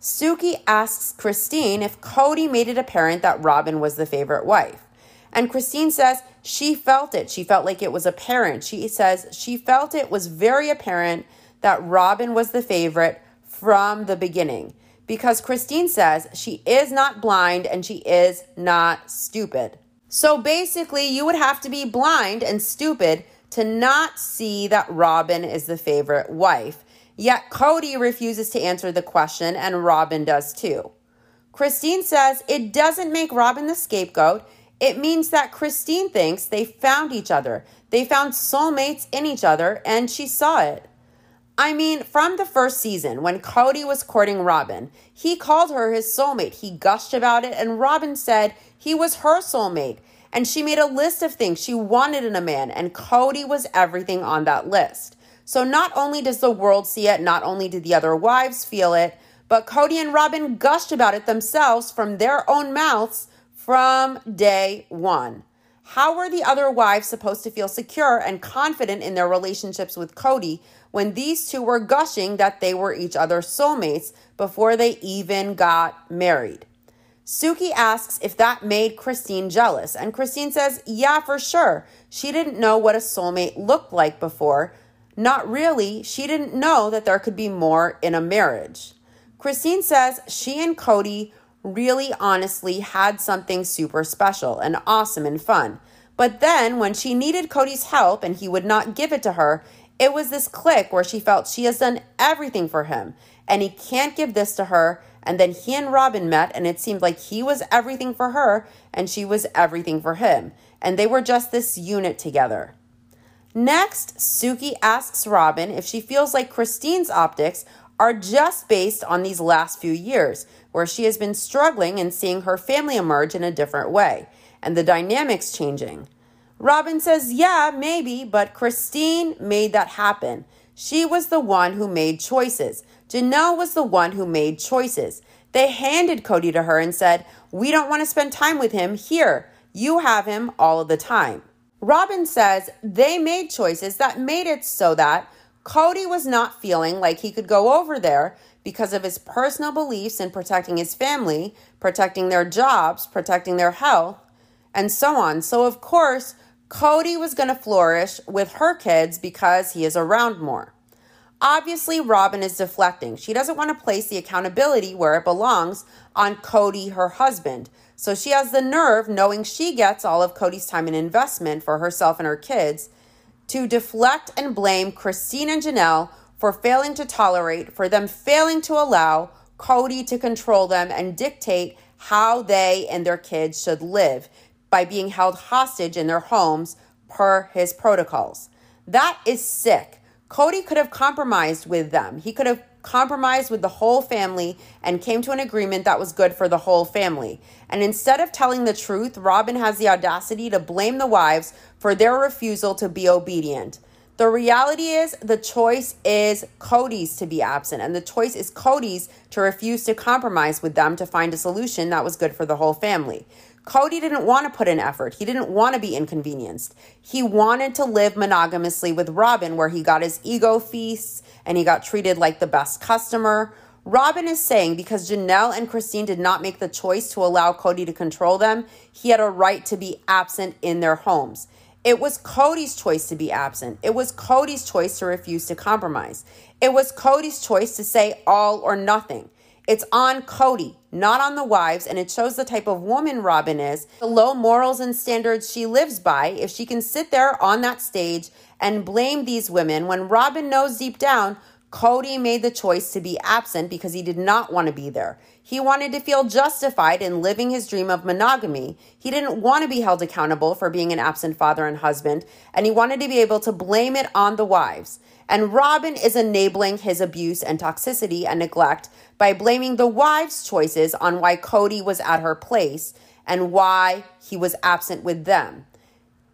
Suki asks Christine if Kody made it apparent that Robyn was the favorite wife. And Christine says she felt it. She felt like it was apparent. She says she felt it was very apparent that Robyn was the favorite from the beginning because Christine says she is not blind and she is not stupid. So basically, you would have to be blind and stupid to not see that Robyn is the favorite wife. Yet Kody refuses to answer the question, and Robyn does too. Christine says it doesn't make Robyn the scapegoat. It means that Christine thinks they found each other. They found soulmates in each other, and she saw it. I mean, from the first season, when Kody was courting Robyn, he called her his soulmate. He gushed about it, and Robyn said he was her soulmate. And she made a list of things she wanted in a man, and Kody was everything on that list. So not only does the world see it, not only do the other wives feel it, but Kody and Robyn gushed about it themselves from their own mouths from day one. How were the other wives supposed to feel secure and confident in their relationships with Kody when these two were gushing that they were each other's soulmates before they even got married? Suki asks if that made Christine jealous, and Christine says, Yeah, for sure. She didn't know what a soulmate looked like before. Not really. She didn't know that there could be more in a marriage. Christine says she and Kody really honestly had something super special and awesome and fun. But then when she needed Kody's help and he would not give it to her, it was this click where she felt she has done everything for him and he can't give this to her. And then he and Robyn met and it seemed like he was everything for her and she was everything for him. And they were just this unit together. Next, Suki asks Robyn if she feels like Christine's optics are just based on these last few years, where she has been struggling and seeing her family emerge in a different way, and the dynamics changing. Robyn says, Yeah, maybe, but Christine made that happen. She was the one who made choices. Janelle was the one who made choices. They handed Kody to her and said, We don't want to spend time with him. Here, you have him all of the time. Robyn says they made choices that made it so that Kody was not feeling like he could go over there because of his personal beliefs in protecting his family, protecting their jobs, protecting their health, and so on. So, of course, Kody was going to flourish with her kids because he is around more. Obviously, Robyn is deflecting. She doesn't want to place the accountability where it belongs on Kody, her husband. So she has the nerve, knowing she gets all of Kody's time and investment for herself and her kids, to deflect and blame Christine and Janelle for failing to tolerate, for them failing to allow Kody to control them and dictate how they and their kids should live by being held hostage in their homes per his protocols. That is sick. Kody could have compromised with them. He could have compromised with the whole family and came to an agreement that was good for the whole family. And instead of telling the truth, Robyn has the audacity to blame the wives for their refusal to be obedient. The reality is, the choice is Kody's to be absent, and the choice is Kody's to refuse to compromise with them to find a solution that was good for the whole family. Kody didn't want to put in effort. He didn't want to be inconvenienced. He wanted to live monogamously with Robyn, where he got his ego feasts and he got treated like the best customer. Robyn is saying because Janelle and Christine did not make the choice to allow Kody to control them, he had a right to be absent in their homes. It was Kody's choice to be absent. It was Kody's choice to refuse to compromise. It was Kody's choice to say all or nothing. It's on Kody, not on the wives, and it shows the type of woman Robyn is, the low morals and standards she lives by. If she can sit there on that stage and blame these women when Robyn knows deep down Kody made the choice to be absent because he did not want to be there. He wanted to feel justified in living his dream of monogamy. He didn't want to be held accountable for being an absent father and husband, and he wanted to be able to blame it on the wives. And Robyn is enabling his abuse and toxicity and neglect by blaming the wives' choices on why Kody was at her place and why he was absent with them.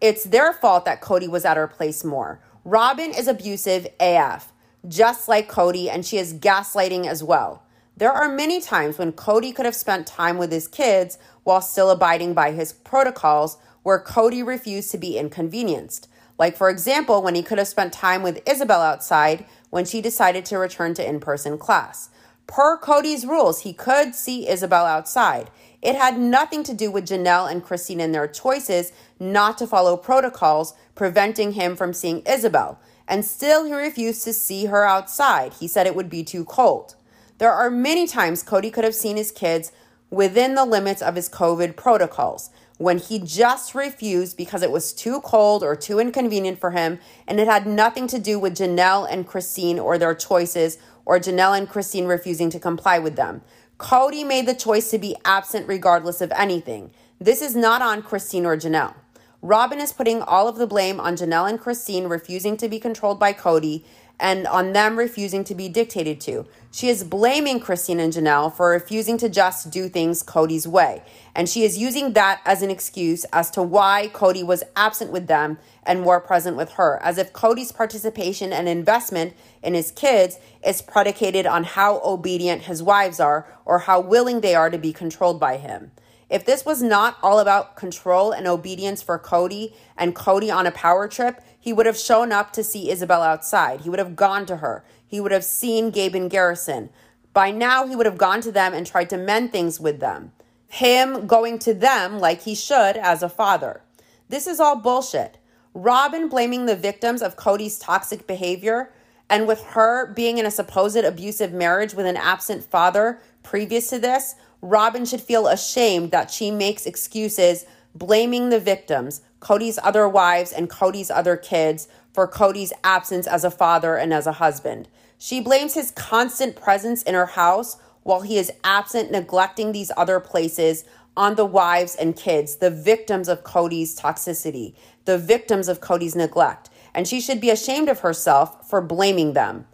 It's their fault that Kody was at her place more. Robyn is abusive AF, just like Kody, and she is gaslighting as well. There are many times when Kody could have spent time with his kids while still abiding by his protocols where Kody refused to be inconvenienced. Like, for example, when he could have spent time with Ysabel outside when she decided to return to in person class. Per Cody's rules, he could see Ysabel outside. It had nothing to do with Janelle and Christine and their choices not to follow protocols, preventing him from seeing Ysabel. And still, he refused to see her outside. He said it would be too cold. There are many times Kody could have seen his kids within the limits of his COVID protocols when he just refused because it was too cold or too inconvenient for him, and it had nothing to do with Janelle and Christine or their choices, or Janelle and Christine refusing to comply with them. Kody made the choice to be absent regardless of anything. This is not on Christine or Janelle. Robyn is putting all of the blame on Janelle and Christine refusing to be controlled by Kody and on them refusing to be dictated to. She is blaming Christine and Janelle for refusing to just do things Kody's way. And she is using that as an excuse as to why Kody was absent with them and more present with her, as if Kody's participation and investment in his kids is predicated on how obedient his wives are or how willing they are to be controlled by him. If this was not all about control and obedience for Kody and Kody on a power trip, he would have shown up to see Ysabel outside. He would have gone to her. He would have seen Gabe and Garrison. By now, he would have gone to them and tried to mend things with them. Him going to them like he should as a father. This is all bullshit. Robyn blaming the victims of Kody's toxic behavior, and with her being in a supposed abusive marriage with an absent father previous to this, Robyn should feel ashamed that she makes excuses blaming the victims, Kody's other wives and Kody's other kids, for Kody's absence as a father and as a husband. She blames his constant presence in her house while he is absent, neglecting these other places on the wives and kids, the victims of Kody's toxicity, the victims of Kody's neglect. And she should be ashamed of herself for blaming them.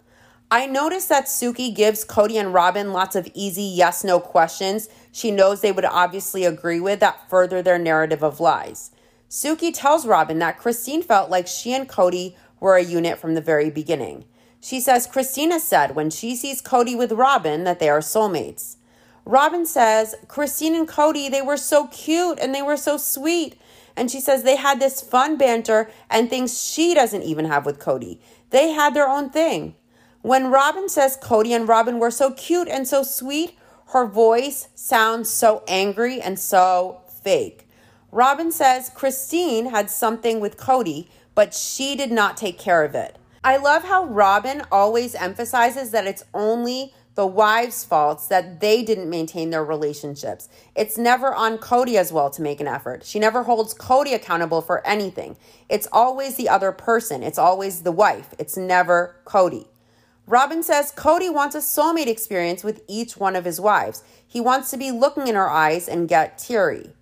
I noticed that Suki gives Kody and Robyn lots of easy yes no questions she knows they would obviously agree with that further their narrative of lies. Suki tells Robyn that Christine felt like she and Kody were a unit from the very beginning. She says Christina said when she sees Kody with Robyn that they are soulmates. Robyn says Christine and Kody, they were so cute and they were so sweet. And she says they had this fun banter and things she doesn't even have with Kody. They had their own thing. When Robyn says Kody and Robyn were so cute and so sweet, her voice sounds so angry and so fake. Robyn says Christine had something with Kody, but she did not take care of it. I love how Robyn always emphasizes that it's only the wives' faults that they didn't maintain their relationships. It's never on Kody as well to make an effort. She never holds Kody accountable for anything. It's always the other person, it's always the wife, it's never Kody. Robyn says Kody wants a soulmate experience with each one of his wives. He wants to be looking in her eyes and get teary.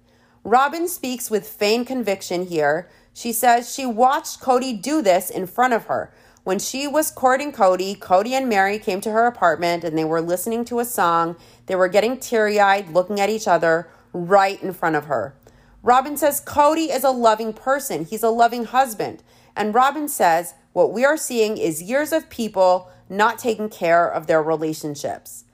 Robyn speaks with feigned conviction here. She says she watched Kody do this in front of her. When she was courting Kody, Kody and Meri came to her apartment and they were listening to a song. They were getting teary eyed, looking at each other right in front of her. Robyn says Kody is a loving person, he's a loving husband. And Robyn says what we are seeing is years of people not taking care of their relationships.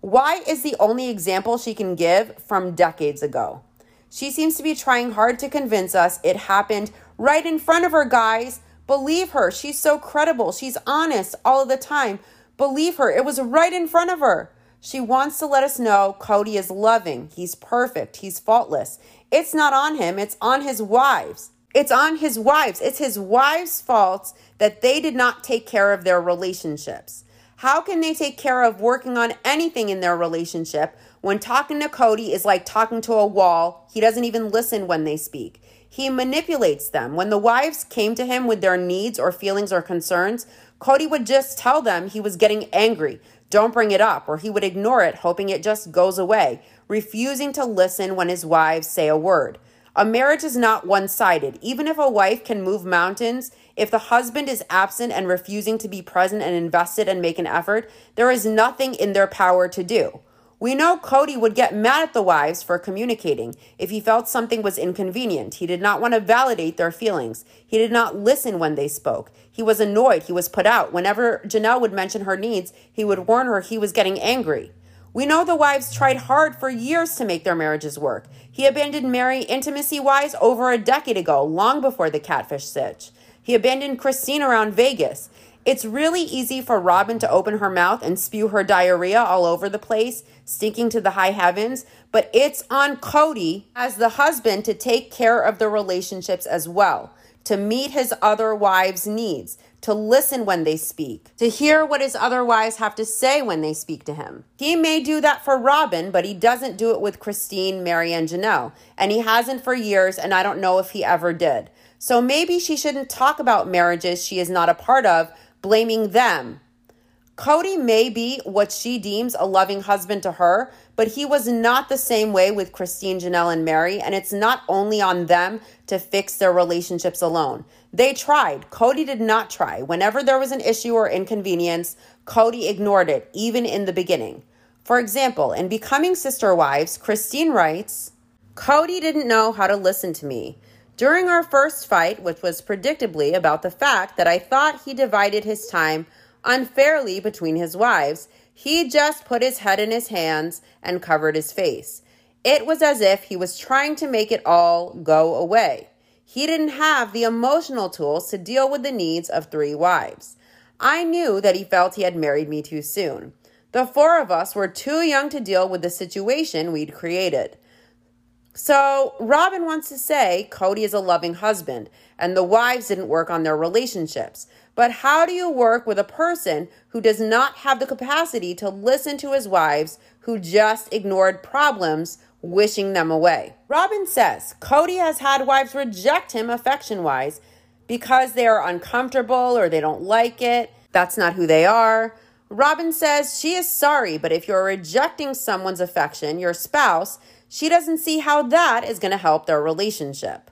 Why is the only example she can give from decades ago? She seems to be trying hard to convince us it happened right in front of her, guys. Believe her. She's so credible. She's honest all of the time. Believe her. It was right in front of her. She wants to let us know Kody is loving. He's perfect. He's faultless. It's not on him, it's on his wives. It's on his wives. It's his wives' faults that they did not take care of their relationships. How can they take care of working on anything in their relationship when talking to Kody is like talking to a wall? He doesn't even listen when they speak. He manipulates them. When the wives came to him with their needs or feelings or concerns, Kody would just tell them he was getting angry. Don't bring it up, or he would ignore it, hoping it just goes away, refusing to listen when his wives say a word. A marriage is not one sided. Even if a wife can move mountains, if the husband is absent and refusing to be present and invested and make an effort, there is nothing in their power to do. We know Kody would get mad at the wives for communicating if he felt something was inconvenient. He did not want to validate their feelings. He did not listen when they spoke. He was annoyed. He was put out. Whenever Janelle would mention her needs, he would warn her he was getting angry. We know the wives tried hard for years to make their marriages work. He abandoned Meri intimacy wise over a decade ago, long before the catfish sitch. He abandoned Christine around Vegas. It's really easy for Robyn to open her mouth and spew her diarrhea all over the place, stinking to the high heavens, but it's on Kody as the husband to take care of the relationships as well, to meet his other wives' needs, to listen when they speak, to hear what his other wives have to say when they speak to him. He may do that for Robyn, but he doesn't do it with Christine, Meri, and Janelle, and he hasn't for years, and I don't know if he ever did. So maybe she shouldn't talk about marriages she is not a part of blaming them. Kody may be what she deems a loving husband to her, but he was not the same way with Christine, Janelle, and Meri, and it's not only on them to fix their relationships alone. They tried. Kody did not try. Whenever there was an issue or inconvenience, Kody ignored it, even in the beginning. For example, in Becoming Sister Wives, Christine writes Kody didn't know how to listen to me. During our first fight, which was predictably about the fact that I thought he divided his time unfairly between his wives, he just put his head in his hands and covered his face. It was as if he was trying to make it all go away. He didn't have the emotional tools to deal with the needs of three wives. I knew that he felt he had married me too soon. The four of us were too young to deal with the situation we'd created. So, Robyn wants to say Kody is a loving husband and the wives didn't work on their relationships. But how do you work with a person who does not have the capacity to listen to his wives who just ignored problems, wishing them away? Robyn says Kody has had wives reject him affection wise because they are uncomfortable or they don't like it. That's not who they are. Robyn says she is sorry, but if you're rejecting someone's affection, your spouse, she doesn't see how that is going to help their relationship.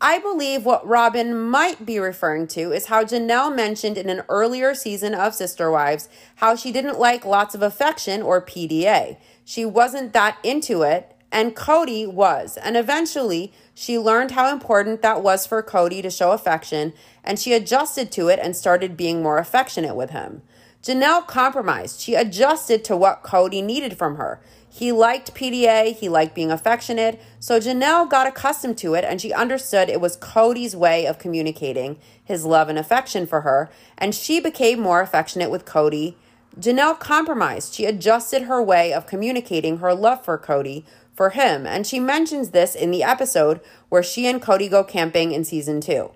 I believe what Robyn might be referring to is how Janelle mentioned in an earlier season of Sister Wives how she didn't like lots of affection or PDA. She wasn't that into it, and Kody was. And eventually, she learned how important that was for Kody to show affection, and she adjusted to it and started being more affectionate with him. Janelle compromised. She adjusted to what Kody needed from her. He liked PDA, he liked being affectionate, so Janelle got accustomed to it and she understood it was Kody's way of communicating his love and affection for her, and she became more affectionate with Kody. Janelle compromised. She adjusted her way of communicating her love for Kody for him, and she mentions this in the episode where she and Kody go camping in season two.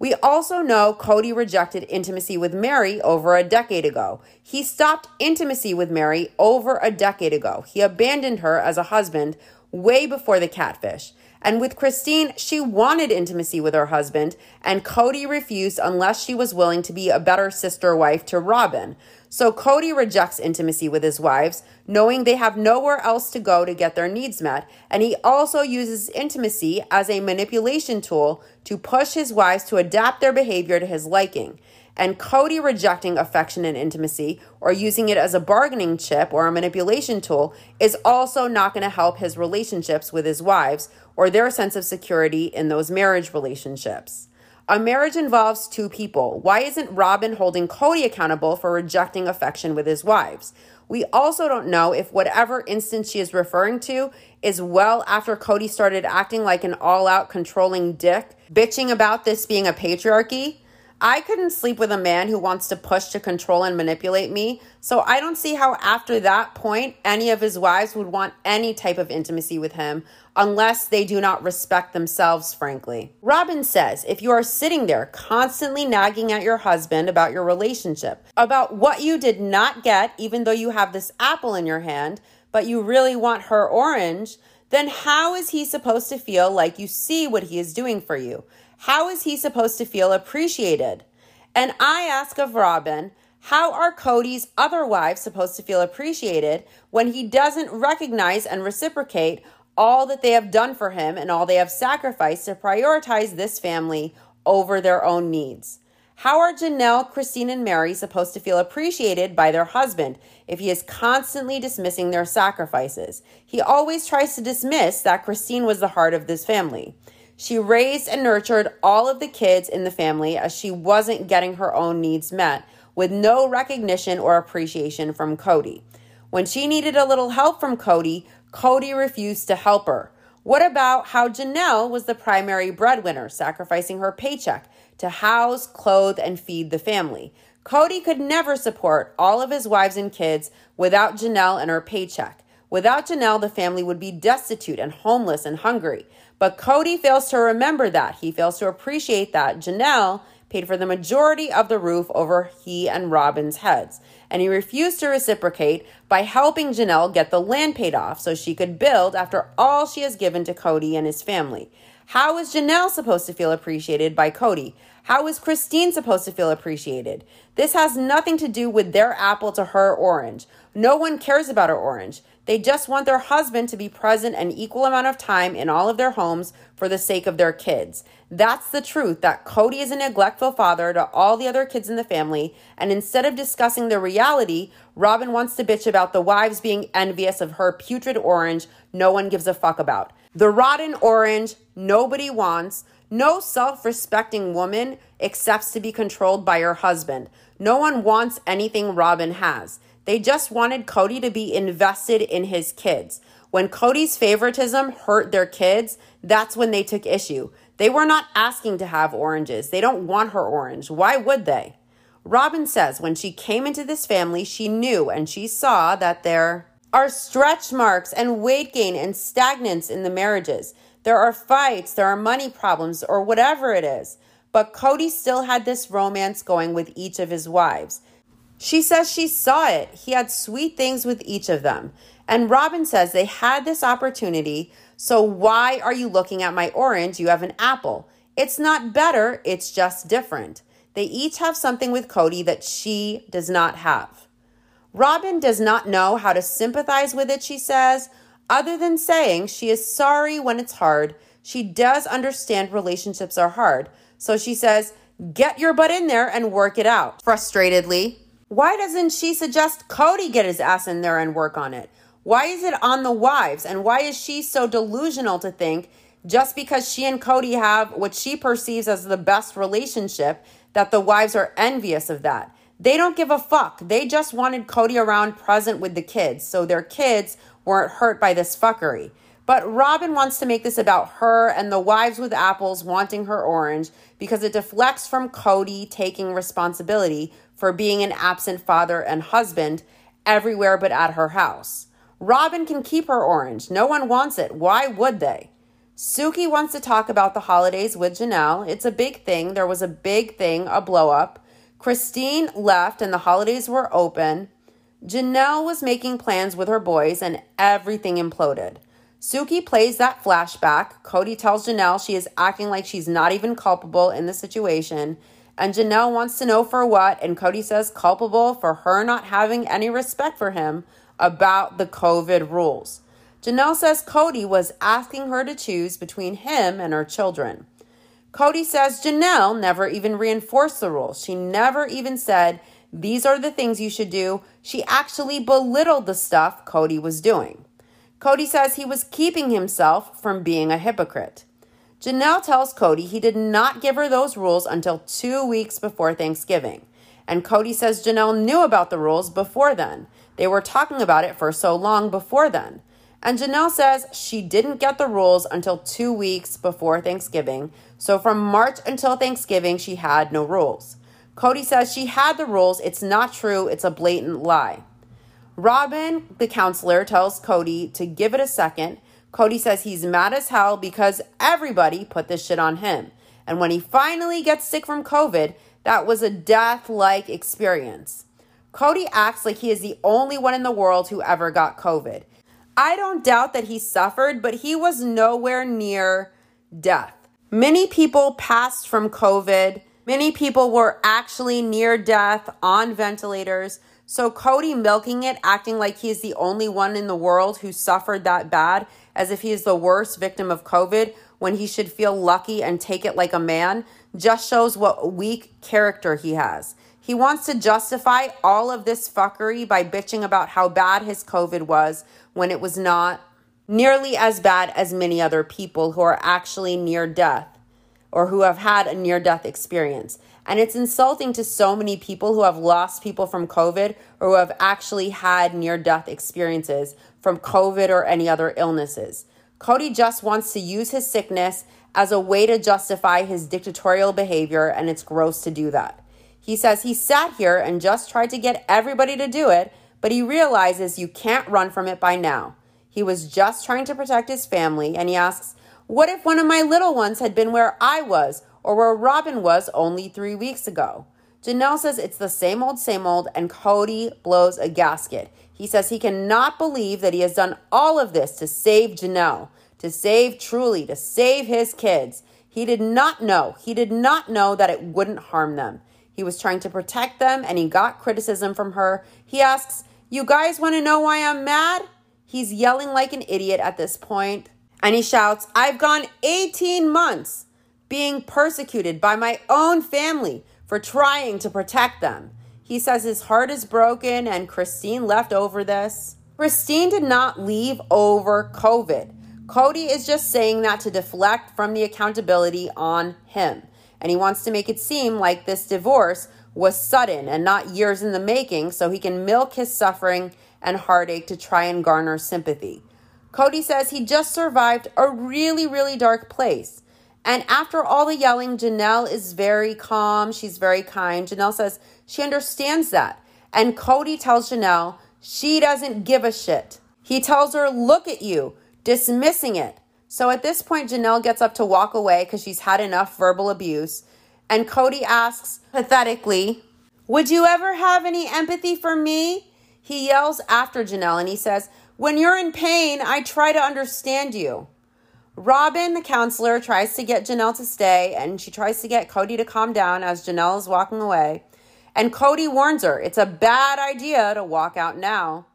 We also know Kody rejected intimacy with Meri over a decade ago. He stopped intimacy with Meri over a decade ago. He abandoned her as a husband way before the catfish. And with Christine, she wanted intimacy with her husband, and Kody refused unless she was willing to be a better sister wife to Robyn. So Kody rejects intimacy with his wives, knowing they have nowhere else to go to get their needs met, and he also uses intimacy as a manipulation tool to push his wives to adapt their behavior to his liking. And Kody rejecting affection and intimacy or using it as a bargaining chip or a manipulation tool is also not going to help his relationships with his wives or their sense of security in those marriage relationships. A marriage involves two people. Why isn't Robyn holding Kody accountable for rejecting affection with his wives? We also don't know if whatever instance she is referring to is well after Kody started acting like an all out controlling dick, bitching about this being a patriarchy. I couldn't sleep with a man who wants to push to control and manipulate me, so I don't see how after that point any of his wives would want any type of intimacy with him unless they do not respect themselves, frankly. Robyn says if you are sitting there constantly nagging at your husband about your relationship, about what you did not get, even though you have this apple in your hand, but you really want her orange, then how is he supposed to feel like you see what he is doing for you? How is he supposed to feel appreciated? And I ask of Robyn, how are Kody's other wives supposed to feel appreciated when he doesn't recognize and reciprocate all that they have done for him and all they have sacrificed to prioritize this family over their own needs? How are Janelle, Christine, and Meri supposed to feel appreciated by their husband if he is constantly dismissing their sacrifices? He always tries to dismiss that Christine was the heart of this family. She raised and nurtured all of the kids in the family as she wasn't getting her own needs met, with no recognition or appreciation from Kody. When she needed a little help from Kody, Kody refused to help her. What about how Janelle was the primary breadwinner, sacrificing her paycheck to house, clothe, and feed the family? Kody could never support all of his wives and kids without Janelle and her paycheck. Without Janelle, the family would be destitute and homeless and hungry. But Kody fails to remember that. He fails to appreciate that Janelle paid for the majority of the roof over he and Robyn's heads. And he refused to reciprocate by helping Janelle get the land paid off so she could build after all she has given to Kody and his family. How is Janelle supposed to feel appreciated by Kody? How is Christine supposed to feel appreciated? This has nothing to do with their apple to her orange. No one cares about her orange. They just want their husband to be present an equal amount of time in all of their homes for the sake of their kids. That's the truth that Kody is a neglectful father to all the other kids in the family, and instead of discussing the reality, Robyn wants to bitch about the wives being envious of her putrid orange no one gives a fuck about. The rotten orange nobody wants. No self respecting woman accepts to be controlled by her husband. No one wants anything Robyn has. They just wanted Kody to be invested in his kids. When Kody's favoritism hurt their kids, that's when they took issue. They were not asking to have oranges. They don't want her orange. Why would they? Robyn says when she came into this family, she knew and she saw that there are stretch marks and weight gain and stagnance in the marriages. There are fights, there are money problems, or whatever it is. But Kody still had this romance going with each of his wives. She says she saw it. He had sweet things with each of them. And Robyn says they had this opportunity. So why are you looking at my orange? You have an apple. It's not better, it's just different. They each have something with Kody that she does not have. Robyn does not know how to sympathize with it, she says, other than saying she is sorry when it's hard. She does understand relationships are hard. So she says, Get your butt in there and work it out. Frustratedly, why doesn't she suggest Kody get his ass in there and work on it? Why is it on the wives? And why is she so delusional to think just because she and Kody have what she perceives as the best relationship that the wives are envious of that? They don't give a fuck. They just wanted Kody around present with the kids so their kids weren't hurt by this fuckery. But Robyn wants to make this about her and the wives with apples wanting her orange because it deflects from Kody taking responsibility for being an absent father and husband everywhere but at her house. Robyn can keep her orange. No one wants it. Why would they? Suki wants to talk about the holidays with Janelle. It's a big thing. There was a big thing, a blow up. Christine left and the holidays were open. Janelle was making plans with her boys and everything imploded. Suki plays that flashback. Kody tells Janelle she is acting like she's not even culpable in the situation. And Janelle wants to know for what. And Kody says culpable for her not having any respect for him about the COVID rules. Janelle says Kody was asking her to choose between him and her children. Kody says Janelle never even reinforced the rules. She never even said, These are the things you should do. She actually belittled the stuff Kody was doing. Kody says he was keeping himself from being a hypocrite. Janelle tells Kody he did not give her those rules until two weeks before Thanksgiving. And Kody says Janelle knew about the rules before then. They were talking about it for so long before then. And Janelle says she didn't get the rules until two weeks before Thanksgiving. So from March until Thanksgiving, she had no rules. Kody says she had the rules. It's not true. It's a blatant lie. Robin, the counselor, tells Kody to give it a second. Kody says he's mad as hell because everybody put this shit on him. And when he finally gets sick from COVID, that was a death like experience. Kody acts like he is the only one in the world who ever got COVID. I don't doubt that he suffered, but he was nowhere near death. Many people passed from COVID. Many people were actually near death on ventilators. So Kody milking it, acting like he is the only one in the world who suffered that bad, as if he is the worst victim of COVID, when he should feel lucky and take it like a man, just shows what weak character he has. He wants to justify all of this fuckery by bitching about how bad his COVID was when it was not nearly as bad as many other people who are actually near death or who have had a near death experience. And it's insulting to so many people who have lost people from COVID or who have actually had near death experiences from COVID or any other illnesses. Kody just wants to use his sickness as a way to justify his dictatorial behavior, and it's gross to do that. He says he sat here and just tried to get everybody to do it, but he realizes you can't run from it by now. He was just trying to protect his family, and he asks, What if one of my little ones had been where I was or where Robyn was only three weeks ago? Janelle says it's the same old, same old, and Kody blows a gasket. He says he cannot believe that he has done all of this to save Janelle, to save Truly, to save his kids. He did not know, he did not know that it wouldn't harm them. He was trying to protect them and he got criticism from her. He asks, You guys want to know why I'm mad? He's yelling like an idiot at this point, and he shouts, I've gone 18 months being persecuted by my own family for trying to protect them. He says his heart is broken and Christine left over this. Christine did not leave over COVID. Kody is just saying that to deflect from the accountability on him and he wants to make it seem like this divorce was sudden and not years in the making so he can milk his suffering and heartache to try and garner sympathy. Kody says he just survived a really, really dark place. And after all the yelling, Janelle is very calm. She's very kind. Janelle says she understands that. And Kody tells Janelle she doesn't give a shit. He tells her, Look at you, dismissing it. So at this point, Janelle gets up to walk away because she's had enough verbal abuse. And Kody asks pathetically, Would you ever have any empathy for me? He yells after Janelle and he says, When you're in pain, I try to understand you. Robin, the counselor, tries to get Janelle to stay and she tries to get Kody to calm down as Janelle is walking away. And Kody warns her it's a bad idea to walk out now.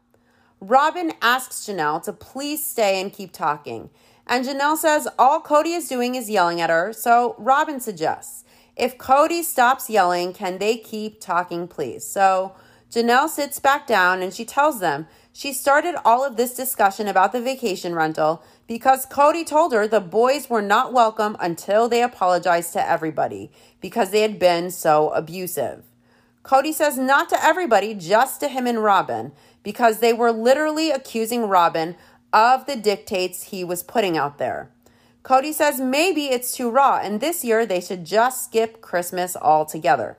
Robin asks Janelle to please stay and keep talking. And Janelle says all Kody is doing is yelling at her, so Robin suggests if Kody stops yelling, can they keep talking, please? So Janelle sits back down and she tells them she started all of this discussion about the vacation rental because Kody told her the boys were not welcome until they apologized to everybody because they had been so abusive. Kody says not to everybody, just to him and Robyn, because they were literally accusing Robyn of the dictates he was putting out there. Kody says maybe it's too raw, and this year they should just skip Christmas altogether.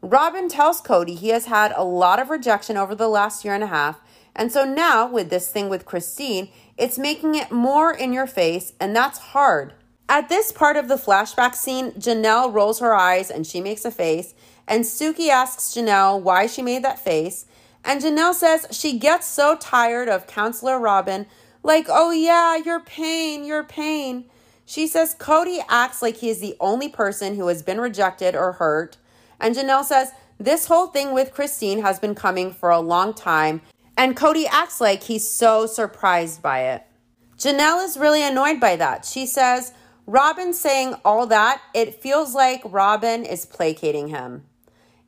Robin tells Kody he has had a lot of rejection over the last year and a half, And so now, with this thing with Christine, it's making it more in your face, and that's hard. At this part of the flashback scene, Janelle rolls her eyes and she makes a face, and Suki asks Janelle why she made that face. And Janelle says she gets so tired of Counselor Robin, like, oh yeah, your pain, your pain. She says Kody acts like he is the only person who has been rejected or hurt. And Janelle says this whole thing with Christine has been coming for a long time, and Kody acts like he's so surprised by it. Janelle is really annoyed by that. She says, Robin saying all that, it feels like Robin is placating him.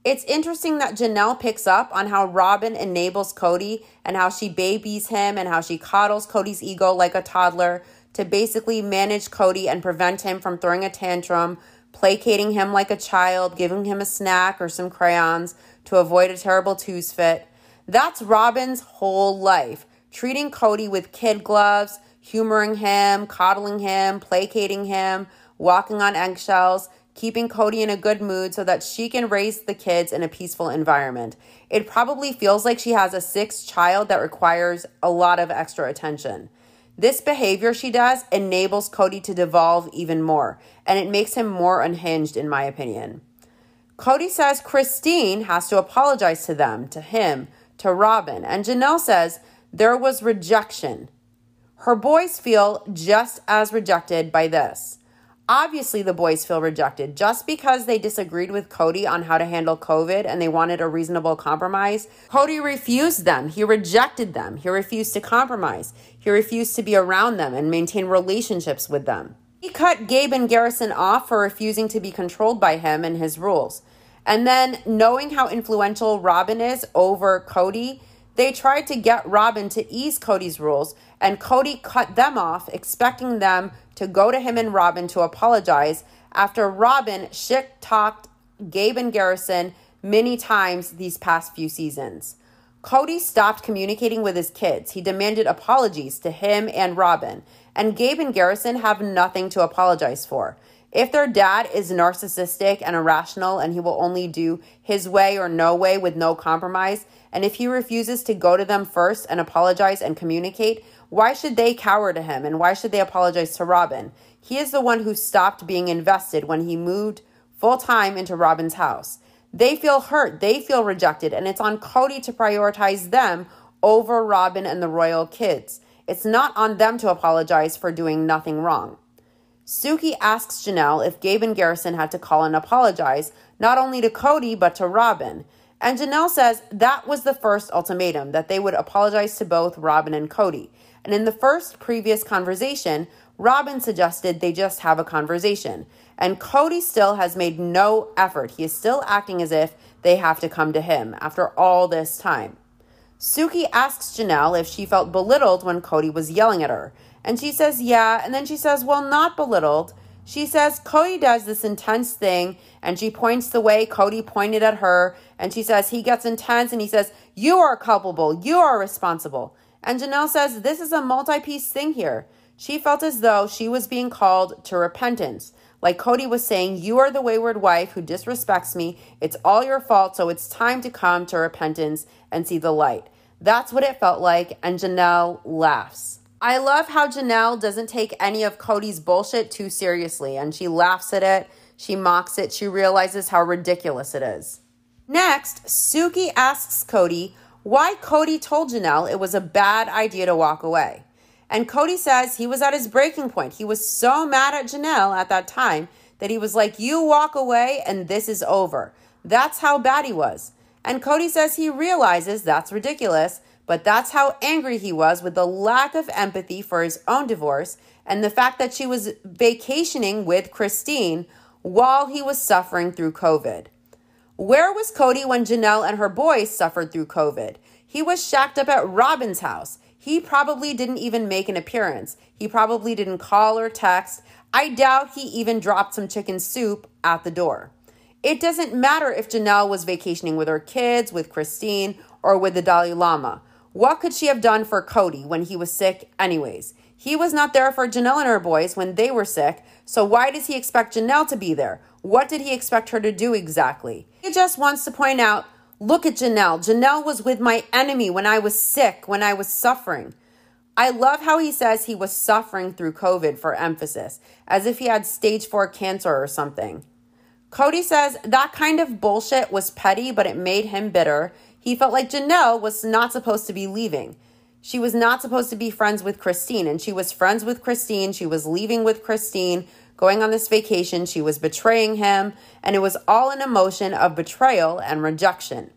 It's interesting that Janelle picks up on how Robin enables Kody and how she babies him and how she coddles Kody's ego like a toddler to basically manage Kody and prevent him from throwing a tantrum, placating him like a child, giving him a snack or some crayons to avoid a terrible twos fit. That's Robyn's whole life, treating Kody with kid gloves, humoring him, coddling him, placating him, walking on eggshells, keeping Kody in a good mood so that she can raise the kids in a peaceful environment. It probably feels like she has a sixth child that requires a lot of extra attention. This behavior she does enables Kody to devolve even more, and it makes him more unhinged, in my opinion. Kody says Christine has to apologize to them, to him, to Robyn, and Janelle says there was rejection. Her boys feel just as rejected by this. Obviously, the boys feel rejected just because they disagreed with Kody on how to handle COVID and they wanted a reasonable compromise. Kody refused them. He rejected them. He refused to compromise. He refused to be around them and maintain relationships with them. He cut Gabe and Garrison off for refusing to be controlled by him and his rules. And then, knowing how influential Robyn is over Kody, they tried to get Robyn to ease Kody's rules, and Kody cut them off, expecting them to go to him and Robyn to apologize after Robyn shit talked Gabe and Garrison many times these past few seasons. Kody stopped communicating with his kids. He demanded apologies to him and Robyn, and Gabe and Garrison have nothing to apologize for. If their dad is narcissistic and irrational and he will only do his way or no way with no compromise, and if he refuses to go to them first and apologize and communicate, why should they cower to him and why should they apologize to Robyn? He is the one who stopped being invested when he moved full time into Robyn's house. They feel hurt, they feel rejected, and it's on Kody to prioritize them over Robyn and the royal kids. It's not on them to apologize for doing nothing wrong. Suki asks Janelle if Gabe and Garrison had to call and apologize, not only to Kody, but to Robyn. And Janelle says that was the first ultimatum, that they would apologize to both Robyn and Kody. And in the first previous conversation, Robin suggested they just have a conversation. And Kody still has made no effort. He is still acting as if they have to come to him after all this time. Suki asks Janelle if she felt belittled when Kody was yelling at her. And she says, yeah. And then she says, well, not belittled. She says, Kody does this intense thing. And she points the way Kody pointed at her. And she says, he gets intense and he says, you are culpable. You are responsible. And Janelle says, this is a multi piece thing here. She felt as though she was being called to repentance. Like Kody was saying, You are the wayward wife who disrespects me. It's all your fault, so it's time to come to repentance and see the light. That's what it felt like, and Janelle laughs. I love how Janelle doesn't take any of Kody's bullshit too seriously and she laughs at it, she mocks it, she realizes how ridiculous it is. Next, Suki asks Kody why Kody told Janelle it was a bad idea to walk away. And Kody says he was at his breaking point. He was so mad at Janelle at that time that he was like, You walk away and this is over. That's how bad he was. And Kody says he realizes that's ridiculous but that's how angry he was with the lack of empathy for his own divorce and the fact that she was vacationing with Christine while he was suffering through COVID. Where was Kody when Janelle and her boys suffered through COVID? He was shacked up at Robyn's house. He probably didn't even make an appearance. He probably didn't call or text. I doubt he even dropped some chicken soup at the door. It doesn't matter if Janelle was vacationing with her kids, with Christine, or with the Dalai Lama. What could she have done for Kody when he was sick, anyways? He was not there for Janelle and her boys when they were sick, so why does he expect Janelle to be there? What did he expect her to do exactly? He just wants to point out Look at Janelle. Janelle was with my enemy when I was sick, when I was suffering. I love how he says he was suffering through COVID for emphasis, as if he had stage four cancer or something. Kody says that kind of bullshit was petty, but it made him bitter. He felt like Janelle was not supposed to be leaving. She was not supposed to be friends with Christine, and she was friends with Christine. She was leaving with Christine, going on this vacation. She was betraying him, and it was all an emotion of betrayal and rejection.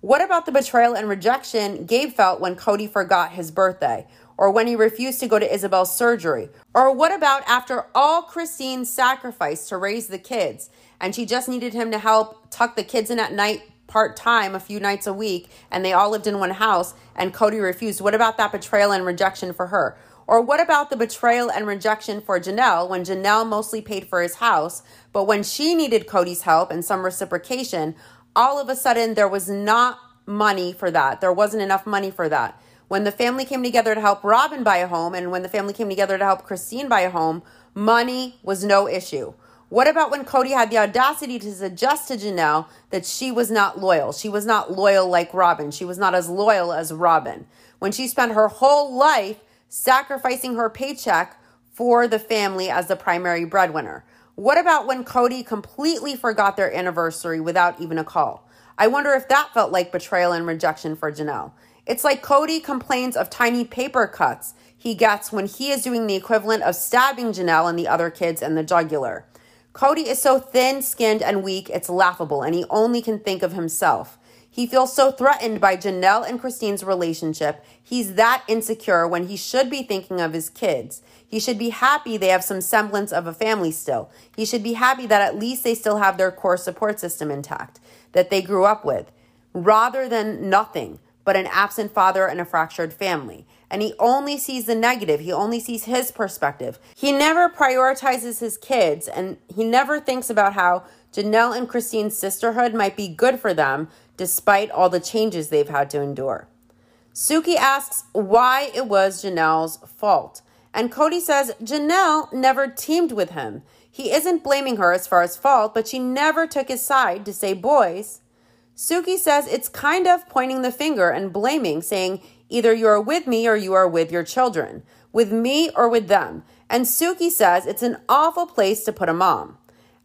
What about the betrayal and rejection Gabe felt when Kody forgot his birthday? or when he refused to go to Ysabel's surgery? Or what about after all Christine sacrificed to raise the kids and she just needed him to help tuck the kids in at night part time a few nights a week and they all lived in one house and Kody refused? What about that betrayal and rejection for her? Or what about the betrayal and rejection for Janelle when Janelle mostly paid for his house, but when she needed Kody's help and some reciprocation, all of a sudden there was not money for that. There wasn't enough money for that. When the family came together to help Robyn buy a home and when the family came together to help Christine buy a home, money was no issue. What about when Kody had the audacity to suggest to Janelle that she was not loyal? She was not loyal like Robyn. She was not as loyal as Robyn. When she spent her whole life sacrificing her paycheck for the family as the primary breadwinner. What about when Kody completely forgot their anniversary without even a call? I wonder if that felt like betrayal and rejection for Janelle. It's like Kody complains of tiny paper cuts he gets when he is doing the equivalent of stabbing Janelle and the other kids in the jugular. Kody is so thin skinned and weak, it's laughable, and he only can think of himself. He feels so threatened by Janelle and Christine's relationship. He's that insecure when he should be thinking of his kids. He should be happy they have some semblance of a family still. He should be happy that at least they still have their core support system intact that they grew up with, rather than nothing but an absent father and a fractured family. And he only sees the negative. He only sees his perspective. He never prioritizes his kids and he never thinks about how Janelle and Christine's sisterhood might be good for them despite all the changes they've had to endure. Suki asks why it was Janelle's fault. And Kody says Janelle never teamed with him. He isn't blaming her as far as fault, but she never took his side to say, boys, Suki says it's kind of pointing the finger and blaming, saying either you are with me or you are with your children, with me or with them. And Suki says it's an awful place to put a mom.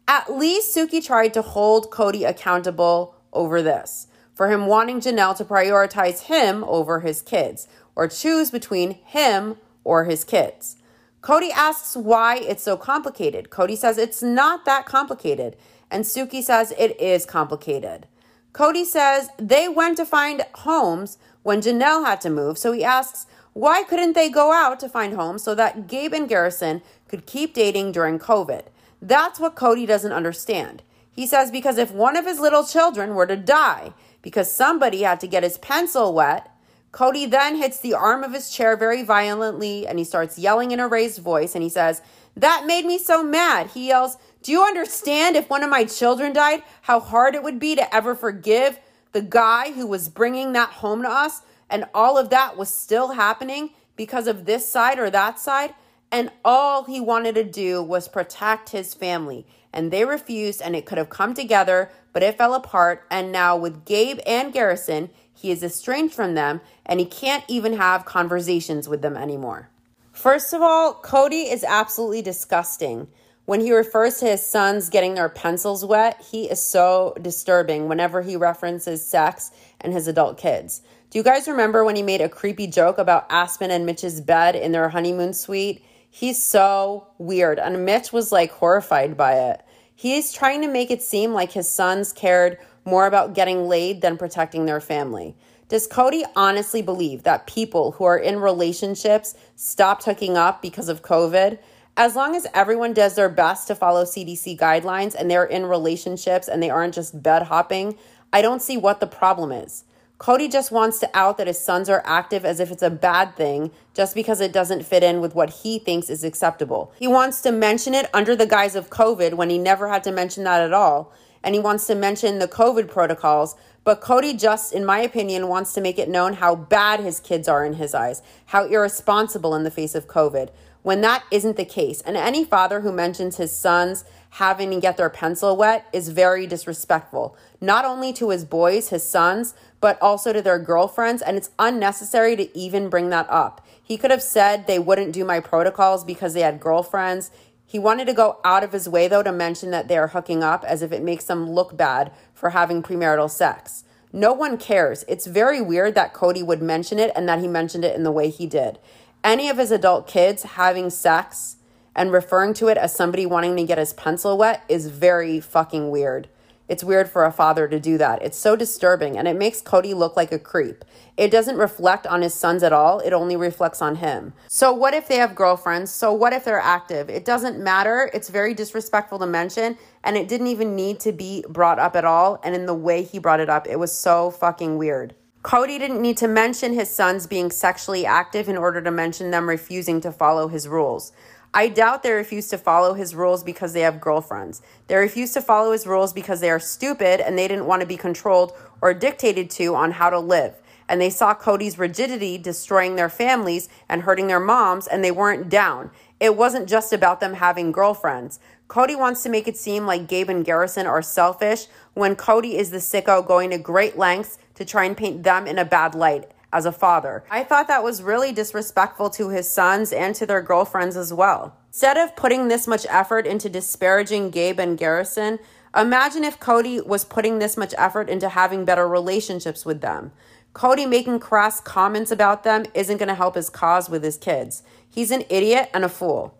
At least Suki tried to hold Kody accountable over this, for him wanting Janelle to prioritize him over his kids, or choose between him or his kids. Kody asks why it's so complicated. Kody says it's not that complicated, and Suki says it is complicated. Kody says they went to find homes when Janelle had to move, so he asks, why couldn't they go out to find homes so that Gabe and Garrison could keep dating during COVID? That's what Kody doesn't understand. He says because if one of his little children were to die because somebody had to get his pencil wet, Kody then hits the arm of his chair very violently and he starts yelling in a raised voice and he says, That made me so mad. He yells, do you understand if one of my children died, how hard it would be to ever forgive the guy who was bringing that home to us? And all of that was still happening because of this side or that side. And all he wanted to do was protect his family. And they refused, and it could have come together, but it fell apart. And now, with Gabe and Garrison, he is estranged from them, and he can't even have conversations with them anymore. First of all, Kody is absolutely disgusting. When he refers to his sons getting their pencils wet, he is so disturbing whenever he references sex and his adult kids. Do you guys remember when he made a creepy joke about Aspen and Mitch's bed in their honeymoon suite? He's so weird. And Mitch was like horrified by it. He's trying to make it seem like his sons cared more about getting laid than protecting their family. Does Kody honestly believe that people who are in relationships stopped hooking up because of COVID? as long as everyone does their best to follow CDC guidelines and they're in relationships and they aren't just bed hopping, I don't see what the problem is. Kody just wants to out that his sons are active as if it's a bad thing just because it doesn't fit in with what he thinks is acceptable. He wants to mention it under the guise of COVID when he never had to mention that at all. And he wants to mention the COVID protocols. But Kody just, in my opinion, wants to make it known how bad his kids are in his eyes, how irresponsible in the face of COVID when that isn't the case. And any father who mentions his sons having to get their pencil wet is very disrespectful, not only to his boys, his sons, but also to their girlfriends, and it's unnecessary to even bring that up. He could have said they wouldn't do my protocols because they had girlfriends. He wanted to go out of his way, though, to mention that they are hooking up as if it makes them look bad for having premarital sex. No one cares. It's very weird that Kody would mention it and that he mentioned it in the way he did. Any of his adult kids having sex and referring to it as somebody wanting to get his pencil wet is very fucking weird. It's weird for a father to do that. It's so disturbing and it makes Kody look like a creep. It doesn't reflect on his sons at all, it only reflects on him. So, what if they have girlfriends? So, what if they're active? It doesn't matter. It's very disrespectful to mention and it didn't even need to be brought up at all. And in the way he brought it up, it was so fucking weird. Kody didn't need to mention his sons being sexually active in order to mention them refusing to follow his rules. I doubt they refuse to follow his rules because they have girlfriends. They refuse to follow his rules because they are stupid and they didn't want to be controlled or dictated to on how to live. And they saw Kody's rigidity destroying their families and hurting their moms, and they weren't down. It wasn't just about them having girlfriends. Kody wants to make it seem like Gabe and Garrison are selfish when Cody is the sicko going to great lengths to try and paint them in a bad light as a father. I thought that was really disrespectful to his sons and to their girlfriends as well. Instead of putting this much effort into disparaging Gabe and Garrison, imagine if Kody was putting this much effort into having better relationships with them. Kody making crass comments about them isn't going to help his cause with his kids. He's an idiot and a fool.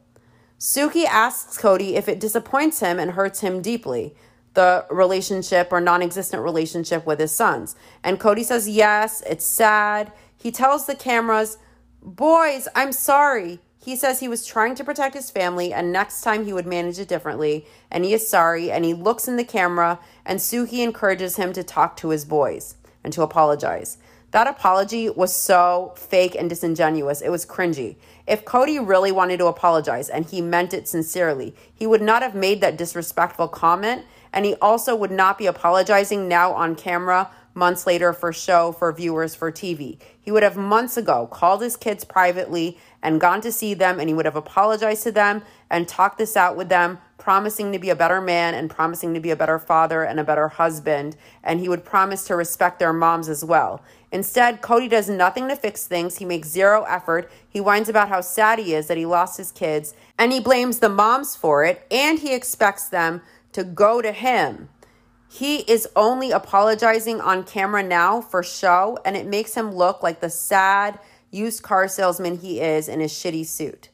Suki asks Kody if it disappoints him and hurts him deeply the relationship or non existent relationship with his sons. And Kody says, Yes, it's sad. He tells the cameras, Boys, I'm sorry. He says he was trying to protect his family and next time he would manage it differently. And he is sorry. And he looks in the camera, and Suki encourages him to talk to his boys and to apologize. That apology was so fake and disingenuous. It was cringy. If Kody really wanted to apologize and he meant it sincerely, he would not have made that disrespectful comment and he also would not be apologizing now on camera months later for show for viewers for TV. He would have months ago called his kids privately and gone to see them and he would have apologized to them and talked this out with them, promising to be a better man and promising to be a better father and a better husband. And he would promise to respect their moms as well. Instead, Kody does nothing to fix things. He makes zero effort. He whines about how sad he is that he lost his kids and he blames the moms for it and he expects them to go to him. He is only apologizing on camera now for show, and it makes him look like the sad used car salesman he is in his shitty suit.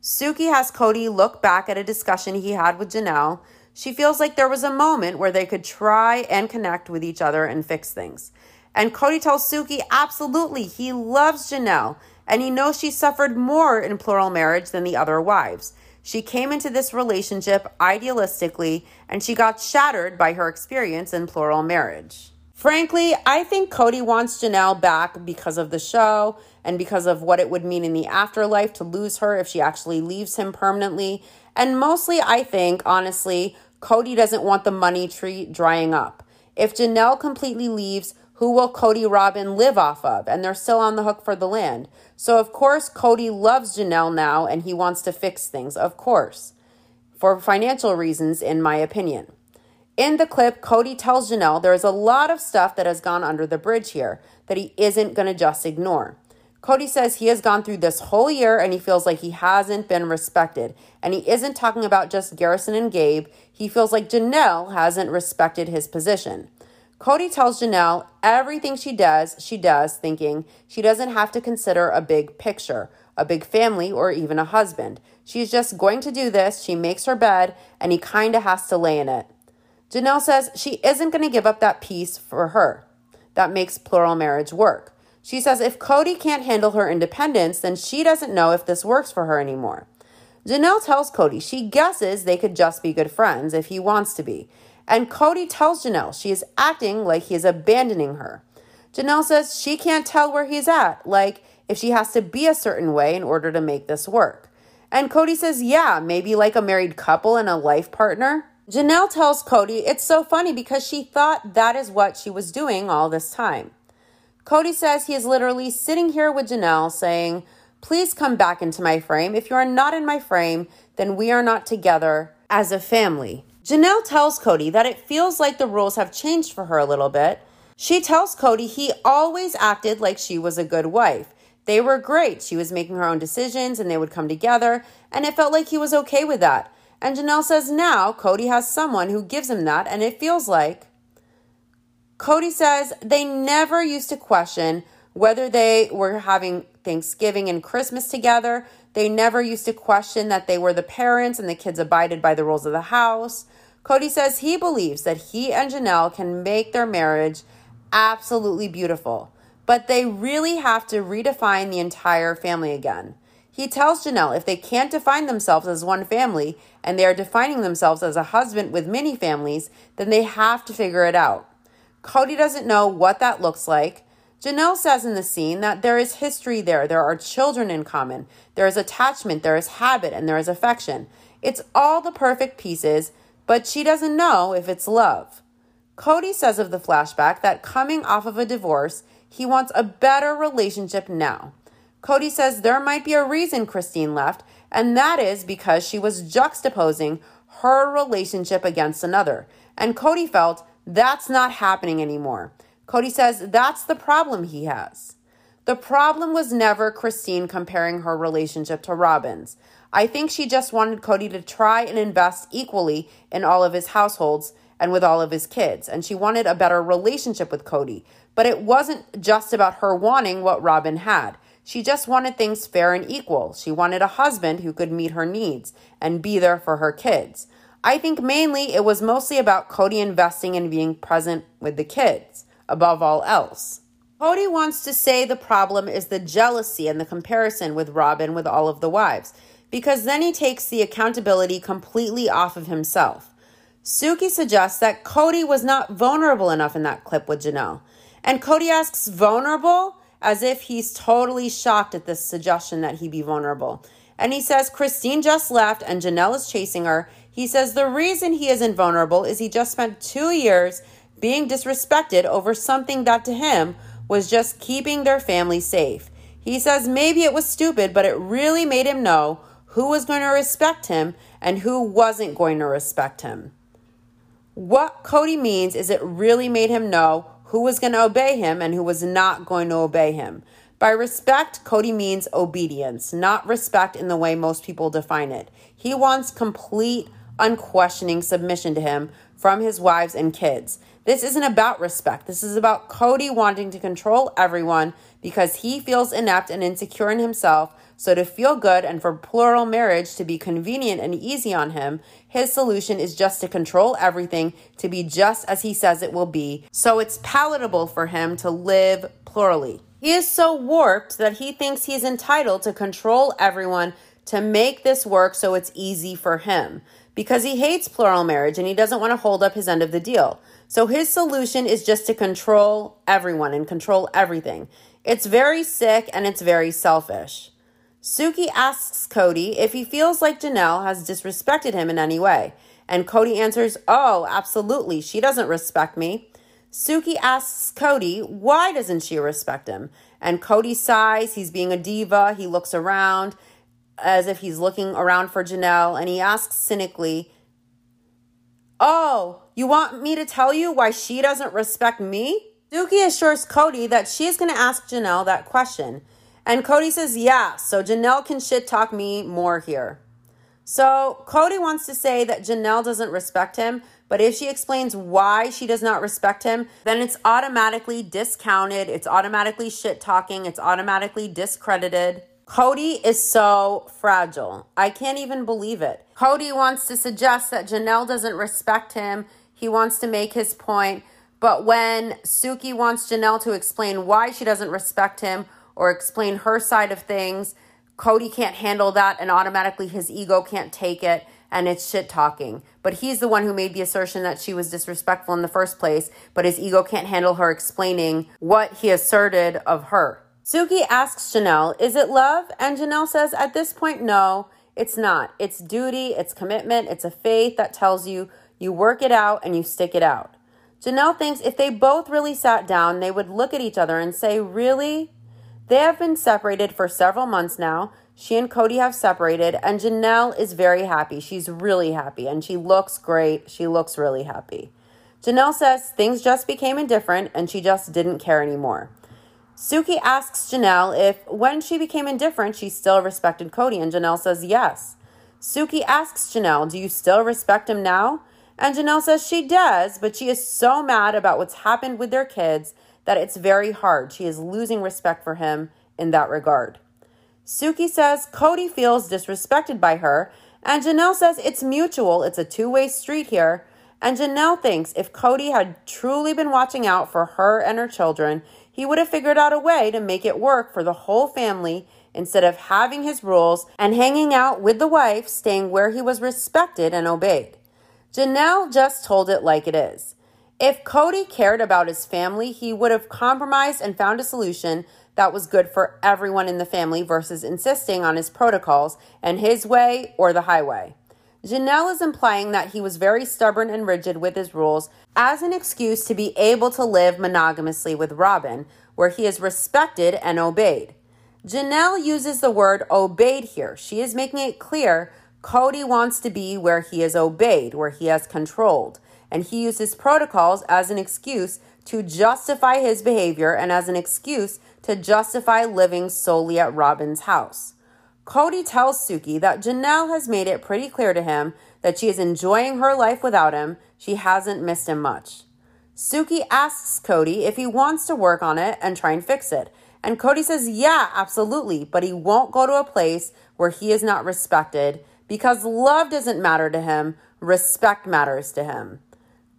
Suki has Kody look back at a discussion he had with Janelle. She feels like there was a moment where they could try and connect with each other and fix things. And Kody tells Suki absolutely he loves Janelle and he knows she suffered more in plural marriage than the other wives. She came into this relationship idealistically and she got shattered by her experience in plural marriage. Frankly, I think Kody wants Janelle back because of the show and because of what it would mean in the afterlife to lose her if she actually leaves him permanently. And mostly, I think, honestly, Kody doesn't want the money tree drying up. If Janelle completely leaves, who will Kody Robyn live off of? And they're still on the hook for the land. So, of course, Kody loves Janelle now and he wants to fix things, of course, for financial reasons, in my opinion. In the clip, Kody tells Janelle there is a lot of stuff that has gone under the bridge here that he isn't going to just ignore. Kody says he has gone through this whole year and he feels like he hasn't been respected. And he isn't talking about just Garrison and Gabe. He feels like Janelle hasn't respected his position. Kody tells Janelle everything she does, she does, thinking she doesn't have to consider a big picture, a big family, or even a husband. She's just going to do this. She makes her bed, and he kind of has to lay in it. Janelle says she isn't going to give up that piece for her. That makes plural marriage work. She says if Kody can't handle her independence, then she doesn't know if this works for her anymore. Janelle tells Kody she guesses they could just be good friends if he wants to be. And Kody tells Janelle she is acting like he is abandoning her. Janelle says she can't tell where he's at, like if she has to be a certain way in order to make this work. And Kody says, yeah, maybe like a married couple and a life partner. Janelle tells Kody it's so funny because she thought that is what she was doing all this time. Kody says he is literally sitting here with Janelle saying, Please come back into my frame. If you are not in my frame, then we are not together as a family. Janelle tells Kody that it feels like the rules have changed for her a little bit. She tells Kody he always acted like she was a good wife. They were great. She was making her own decisions and they would come together, and it felt like he was okay with that. And Janelle says now Kody has someone who gives him that, and it feels like. Kody says they never used to question whether they were having Thanksgiving and Christmas together. They never used to question that they were the parents and the kids abided by the rules of the house. Kody says he believes that he and Janelle can make their marriage absolutely beautiful, but they really have to redefine the entire family again. He tells Janelle if they can't define themselves as one family and they are defining themselves as a husband with many families, then they have to figure it out. Kody doesn't know what that looks like. Janelle says in the scene that there is history there. There are children in common. There is attachment, there is habit, and there is affection. It's all the perfect pieces, but she doesn't know if it's love. Kody says of the flashback that coming off of a divorce, he wants a better relationship now. Kody says there might be a reason Christine left, and that is because she was juxtaposing her relationship against another. And Kody felt that's not happening anymore. Kody says that's the problem he has. The problem was never Christine comparing her relationship to Robyn's. I think she just wanted Kody to try and invest equally in all of his households and with all of his kids. And she wanted a better relationship with Kody. But it wasn't just about her wanting what Robyn had. She just wanted things fair and equal. She wanted a husband who could meet her needs and be there for her kids. I think mainly it was mostly about Kody investing and being present with the kids, above all else. Kody wants to say the problem is the jealousy and the comparison with Robyn with all of the wives, because then he takes the accountability completely off of himself. Suki suggests that Kody was not vulnerable enough in that clip with Janelle. And Kody asks, vulnerable? As if he's totally shocked at this suggestion that he be vulnerable. And he says, Christine just left and Janelle is chasing her. He says the reason he is invulnerable is he just spent two years being disrespected over something that to him was just keeping their family safe. He says maybe it was stupid, but it really made him know who was going to respect him and who wasn't going to respect him. What Kody means is it really made him know who was going to obey him and who was not going to obey him. By respect, Kody means obedience, not respect in the way most people define it. He wants complete, unquestioning submission to him from his wives and kids. This isn't about respect. This is about Kody wanting to control everyone because he feels inept and insecure in himself so, to feel good and for plural marriage to be convenient and easy on him, his solution is just to control everything to be just as he says it will be, so it's palatable for him to live plurally. He is so warped that he thinks he is entitled to control everyone to make this work so it's easy for him because he hates plural marriage and he doesn't want to hold up his end of the deal. So his solution is just to control everyone and control everything. It's very sick and it's very selfish. Suki asks Kody if he feels like Janelle has disrespected him in any way. And Kody answers, Oh, absolutely. She doesn't respect me. Suki asks Kody, Why doesn't she respect him? And Kody sighs. He's being a diva. He looks around as if he's looking around for Janelle. And he asks cynically, Oh, you want me to tell you why she doesn't respect me? Suki assures Kody that she's going to ask Janelle that question. And Kody says, yeah, so Janelle can shit talk me more here. So Kody wants to say that Janelle doesn't respect him, but if she explains why she does not respect him, then it's automatically discounted, it's automatically shit talking, it's automatically discredited. Kody is so fragile. I can't even believe it. Kody wants to suggest that Janelle doesn't respect him. He wants to make his point. But when Suki wants Janelle to explain why she doesn't respect him or explain her side of things. Kody can't handle that, and automatically his ego can't take it, and it's shit talking. But he's the one who made the assertion that she was disrespectful in the first place, but his ego can't handle her explaining what he asserted of her. Suki asks Janelle, Is it love? And Janelle says, At this point, no, it's not. It's duty, it's commitment, it's a faith that tells you you work it out and you stick it out. Janelle thinks if they both really sat down, they would look at each other and say, Really? They have been separated for several months now. She and Kody have separated, and Janelle is very happy. She's really happy, and she looks great. She looks really happy. Janelle says things just became indifferent, and she just didn't care anymore. Suki asks Janelle if when she became indifferent, she still respected Kody, and Janelle says yes. Suki asks Janelle, Do you still respect him now? And Janelle says she does, but she is so mad about what's happened with their kids that it's very hard. She is losing respect for him in that regard. Suki says Kody feels disrespected by her, and Janelle says it's mutual, it's a two way street here. And Janelle thinks if Kody had truly been watching out for her and her children, he would have figured out a way to make it work for the whole family instead of having his rules and hanging out with the wife, staying where he was respected and obeyed. Janelle just told it like it is. If Kody cared about his family, he would have compromised and found a solution that was good for everyone in the family versus insisting on his protocols and his way or the highway. Janelle is implying that he was very stubborn and rigid with his rules as an excuse to be able to live monogamously with Robyn, where he is respected and obeyed. Janelle uses the word obeyed here. She is making it clear Kody wants to be where he is obeyed, where he has controlled. And he uses protocols as an excuse to justify his behavior and as an excuse to justify living solely at Robyn's house. Kody tells Suki that Janelle has made it pretty clear to him that she is enjoying her life without him. She hasn't missed him much. Suki asks Kody if he wants to work on it and try and fix it. And Kody says, yeah, absolutely, but he won't go to a place where he is not respected because love doesn't matter to him, respect matters to him.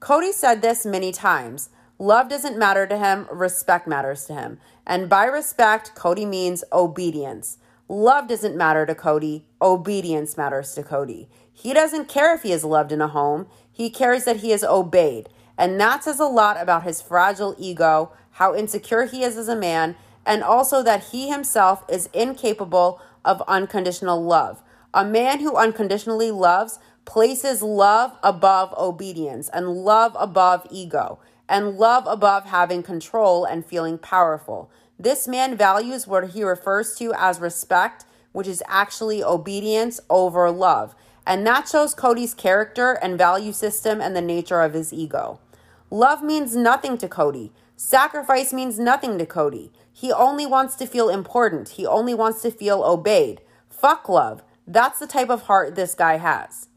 Kody said this many times. Love doesn't matter to him, respect matters to him. And by respect, Kody means obedience. Love doesn't matter to Kody, obedience matters to Kody. He doesn't care if he is loved in a home, he cares that he is obeyed. And that says a lot about his fragile ego, how insecure he is as a man, and also that he himself is incapable of unconditional love. A man who unconditionally loves places love above obedience and love above ego and love above having control and feeling powerful. This man values what he refers to as respect, which is actually obedience over love. And that shows Kody's character and value system and the nature of his ego. Love means nothing to Kody. Sacrifice means nothing to Kody. He only wants to feel important. He only wants to feel obeyed. Fuck love. That's the type of heart this guy has.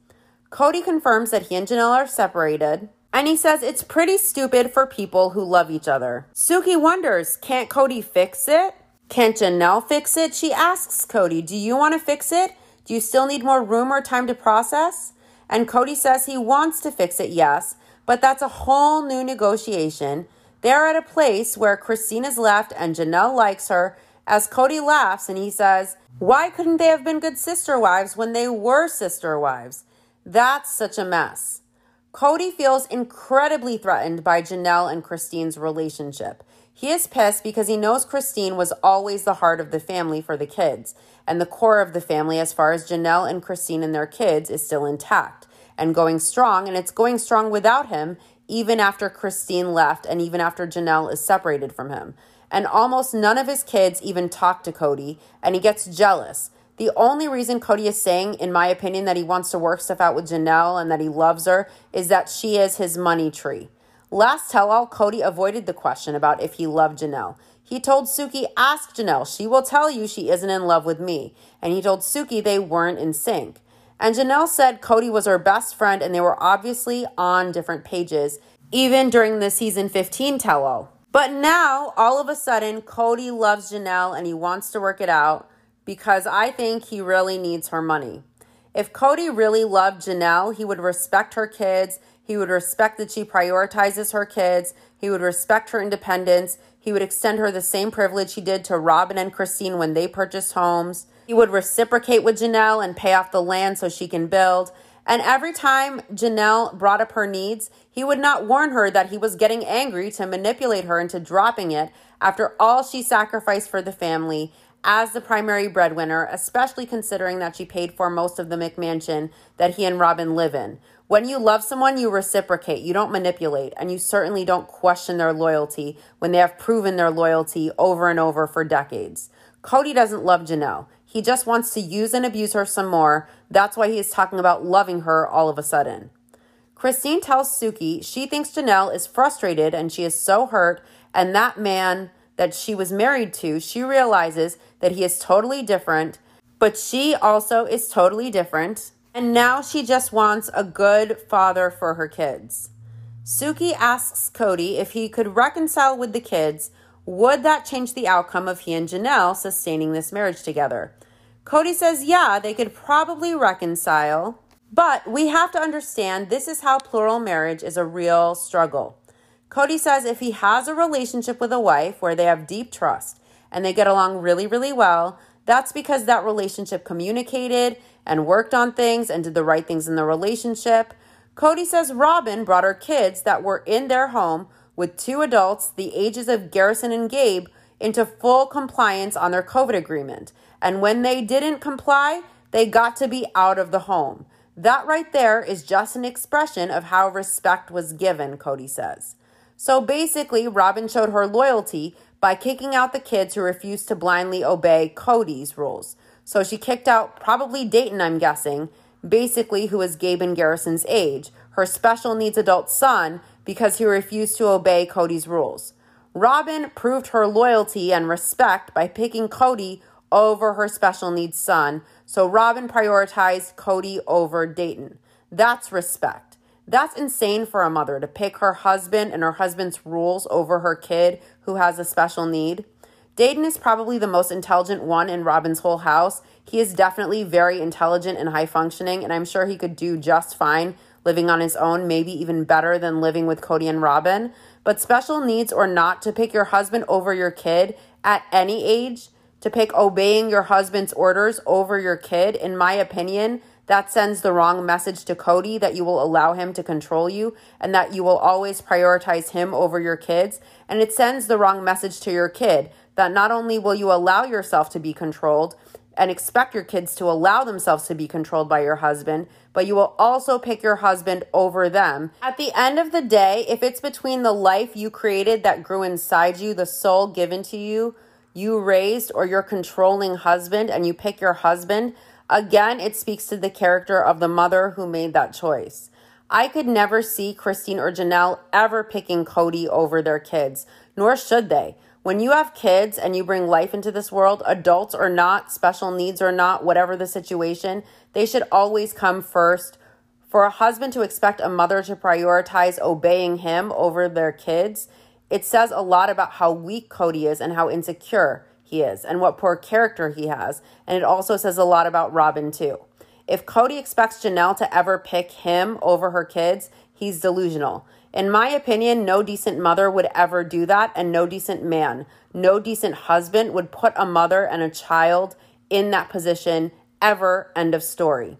Kody confirms that he and Janelle are separated, and he says it's pretty stupid for people who love each other. Suki wonders, can't Kody fix it? Can't Janelle fix it? She asks Kody, do you want to fix it? Do you still need more room or time to process? And Kody says he wants to fix it, yes, but that's a whole new negotiation. They're at a place where Christine is left and Janelle likes her as Kody laughs and he says, Why couldn't they have been good sister wives when they were sister wives? That's such a mess. Kody feels incredibly threatened by Janelle and Christine's relationship. He is pissed because he knows Christine was always the heart of the family for the kids, and the core of the family, as far as Janelle and Christine and their kids, is still intact and going strong, and it's going strong without him, even after Christine left and even after Janelle is separated from him. And almost none of his kids even talk to Kody, and he gets jealous. The only reason Kody is saying, in my opinion, that he wants to work stuff out with Janelle and that he loves her is that she is his money tree. Last tell all, Kody avoided the question about if he loved Janelle. He told Suki, Ask Janelle. She will tell you she isn't in love with me. And he told Suki they weren't in sync. And Janelle said Kody was her best friend and they were obviously on different pages, even during the season 15 tell all. But now, all of a sudden, Kody loves Janelle and he wants to work it out because I think he really needs her money. If Kody really loved Janelle, he would respect her kids. He would respect that she prioritizes her kids. He would respect her independence. He would extend her the same privilege he did to Robyn and Christine when they purchased homes. He would reciprocate with Janelle and pay off the land so she can build. And every time Janelle brought up her needs, he would not warn her that he was getting angry to manipulate her into dropping it after all she sacrificed for the family as the primary breadwinner, especially considering that she paid for most of the McMansion that he and Robyn live in. When you love someone, you reciprocate, you don't manipulate, and you certainly don't question their loyalty when they have proven their loyalty over and over for decades. Kody doesn't love Janelle. He just wants to use and abuse her some more. That's why he is talking about loving her all of a sudden. Christine tells Suki she thinks Janelle is frustrated and she is so hurt, and that man that she was married to, she realizes that he is totally different, but she also is totally different. And now she just wants a good father for her kids. Suki asks Kody if he could reconcile with the kids. Would that change the outcome of he and Janelle sustaining this marriage together? Kody says, yeah, they could probably reconcile, but we have to understand this is how plural marriage is a real struggle. Kody says if he has a relationship with a wife where they have deep trust and they get along really, really well, that's because that relationship communicated and worked on things and did the right things in the relationship. Kody says Robyn brought her kids that were in their home with two adults, the ages of Garrison and Gabe, into full compliance on their COVID agreement. And when they didn't comply, they got to be out of the home. That right there is just an expression of how respect was given, Kody says. So basically, Robyn showed her loyalty by kicking out the kids who refused to blindly obey Kody's rules. So she kicked out probably Dayton, I'm guessing, basically, who is Gabe and Garrison's age, her special needs adult son, because he refused to obey Kody's rules. Robyn proved her loyalty and respect by picking Kody over her special needs son, so Robyn prioritized Kody over Dayton. That's respect. That's insane for a mother to pick her husband and her husband's rules over her kid who has a special need. Dayton is probably the most intelligent one in Robyn's whole house. He is definitely very intelligent and high functioning, and I'm sure he could do just fine living on his own, maybe even better than living with Kody and Robyn. But special needs or not, to pick your husband over your kid at any age, to pick obeying your husband's orders over your kid, in my opinion, that sends the wrong message to Kody that you will allow him to control you and that you will always prioritize him over your kids. And it sends the wrong message to your kid that not only will you allow yourself to be controlled and expect your kids to allow themselves to be controlled by your husband, but you will also pick your husband over them. At the end of the day, if it's between the life you created that grew inside you, the soul given to you, you raised, or your controlling husband, and you pick your husband, Again, it speaks to the character of the mother who made that choice. I could never see Christine or Janelle ever picking Kody over their kids, nor should they. When you have kids and you bring life into this world, adults or not, special needs or not, whatever the situation, they should always come first. For a husband to expect a mother to prioritize obeying him over their kids, it says a lot about how weak Kody is and how insecure he is and what poor character he has. And it also says a lot about Robyn, too. If Kody expects Janelle to ever pick him over her kids, he's delusional. In my opinion, no decent mother would ever do that, and no decent man, no decent husband would put a mother and a child in that position ever. End of story.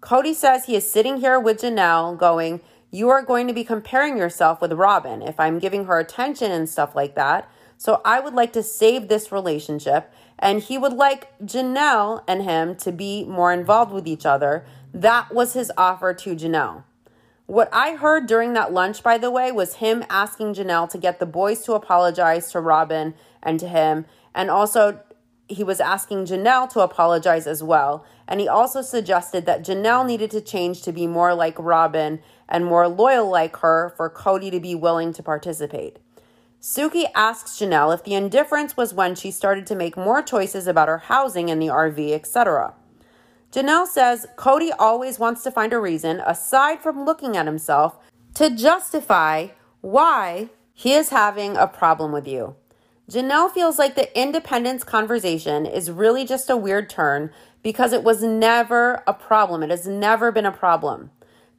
Kody says he is sitting here with Janelle going, You are going to be comparing yourself with Robyn. If I'm giving her attention and stuff like that, so I would like to save this relationship. And he would like Janelle and him to be more involved with each other. That was his offer to Janelle. What I heard during that lunch, by the way, was him asking Janelle to get the boys to apologize to Robyn and to him. And also, he was asking Janelle to apologize as well. And he also suggested that Janelle needed to change to be more like Robyn and more loyal like her for Kody to be willing to participate. Suki asks Janelle if the indifference was when she started to make more choices about her housing in the RV, etc. Janelle says Kody always wants to find a reason, aside from looking at himself, to justify why he is having a problem with you. Janelle feels like the independence conversation is really just a weird turn because it was never a problem. It has never been a problem.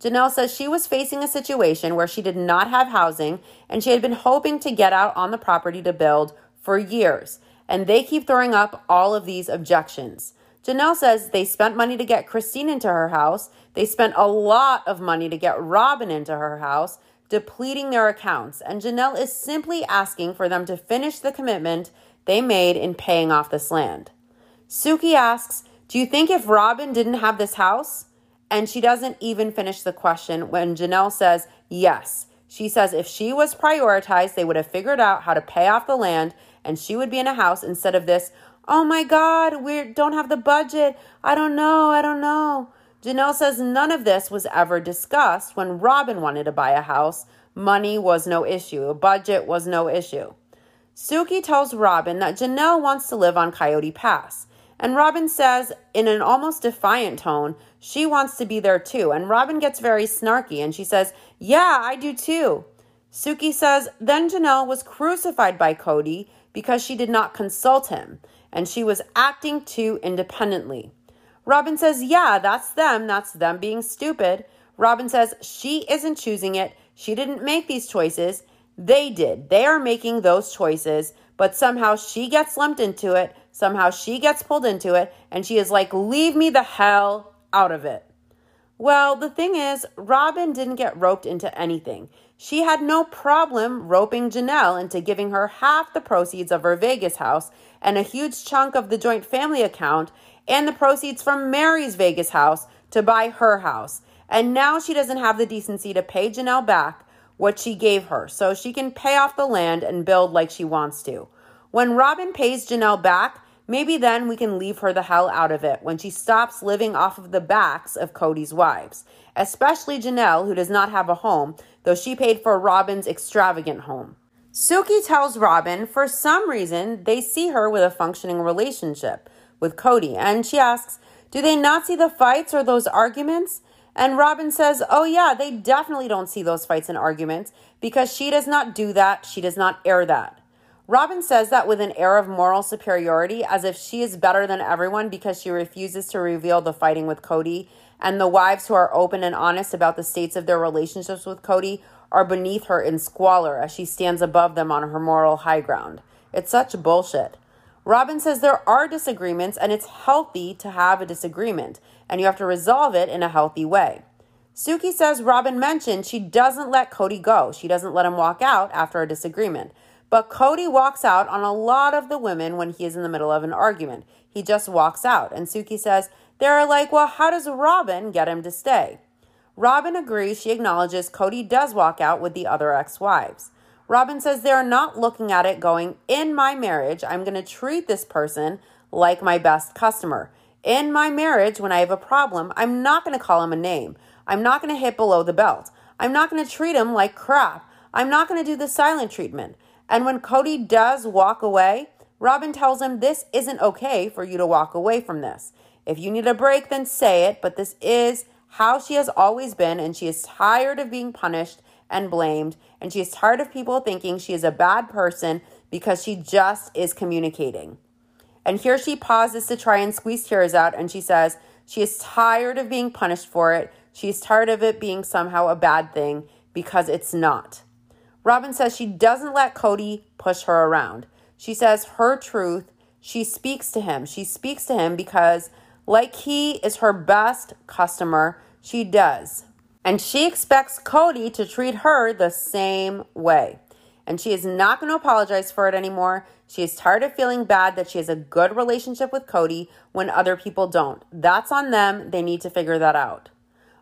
Janelle says she was facing a situation where she did not have housing and she had been hoping to get out on the property to build for years. And they keep throwing up all of these objections. Janelle says they spent money to get Christine into her house. They spent a lot of money to get Robyn into her house, depleting their accounts. And Janelle is simply asking for them to finish the commitment they made in paying off this land. Suki asks, Do you think if Robyn didn't have this house, and she doesn't even finish the question when Janelle says, Yes. She says if she was prioritized, they would have figured out how to pay off the land and she would be in a house instead of this Oh my God, we don't have the budget. I don't know. I don't know. Janelle says none of this was ever discussed when Robyn wanted to buy a house. Money was no issue, a budget was no issue. Suki tells Robyn that Janelle wants to live on Coyote Pass. And Robyn says, in an almost defiant tone, she wants to be there too. And Robyn gets very snarky and she says, Yeah, I do too. Suki says, Then Janelle was crucified by Kody because she did not consult him and she was acting too independently. Robyn says, Yeah, that's them. That's them being stupid. Robyn says, She isn't choosing it. She didn't make these choices. They did. They are making those choices, but somehow she gets lumped into it Somehow she gets pulled into it and she is like, leave me the hell out of it. Well, the thing is, Robyn didn't get roped into anything. She had no problem roping Janelle into giving her half the proceeds of her Vegas house and a huge chunk of the joint family account and the proceeds from Meri's Vegas house to buy her house. And now she doesn't have the decency to pay Janelle back what she gave her so she can pay off the land and build like she wants to. When Robyn pays Janelle back, Maybe then we can leave her the hell out of it when she stops living off of the backs of Kody's wives, especially Janelle, who does not have a home, though she paid for Robyn's extravagant home. Suki tells Robyn for some reason they see her with a functioning relationship with Kody, and she asks, Do they not see the fights or those arguments? And Robyn says, Oh, yeah, they definitely don't see those fights and arguments because she does not do that. She does not air that. Robyn says that with an air of moral superiority, as if she is better than everyone because she refuses to reveal the fighting with Kody, and the wives who are open and honest about the states of their relationships with Kody are beneath her in squalor as she stands above them on her moral high ground. It's such bullshit. Robyn says there are disagreements and it's healthy to have a disagreement, and you have to resolve it in a healthy way. Suki says Robyn mentioned she doesn't let Kody go. She doesn't let him walk out after a disagreement. But Kody walks out on a lot of the women when he is in the middle of an argument. He just walks out. And Suki says, They're like, Well, how does Robyn get him to stay? Robyn agrees. She acknowledges Kody does walk out with the other ex wives. Robyn says they're not looking at it going, In my marriage, I'm going to treat this person like my best customer. In my marriage, when I have a problem, I'm not going to call him a name. I'm not going to hit below the belt. I'm not going to treat him like crap. I'm not going to do the silent treatment. And when Kody does walk away, Robyn tells him this isn't okay for you to walk away from this. If you need a break, then say it, but this is how she has always been, and she is tired of being punished and blamed, and she is tired of people thinking she is a bad person because she just is communicating. And here she pauses to try and squeeze tears out, and she says she is tired of being punished for it. She is tired of it being somehow a bad thing because it's not. Robyn says she doesn't let Kody push her around. She says her truth, she speaks to him. She speaks to him because, like he is her best customer, she does. And she expects Kody to treat her the same way. And she is not going to apologize for it anymore. She is tired of feeling bad that she has a good relationship with Kody when other people don't. That's on them. They need to figure that out.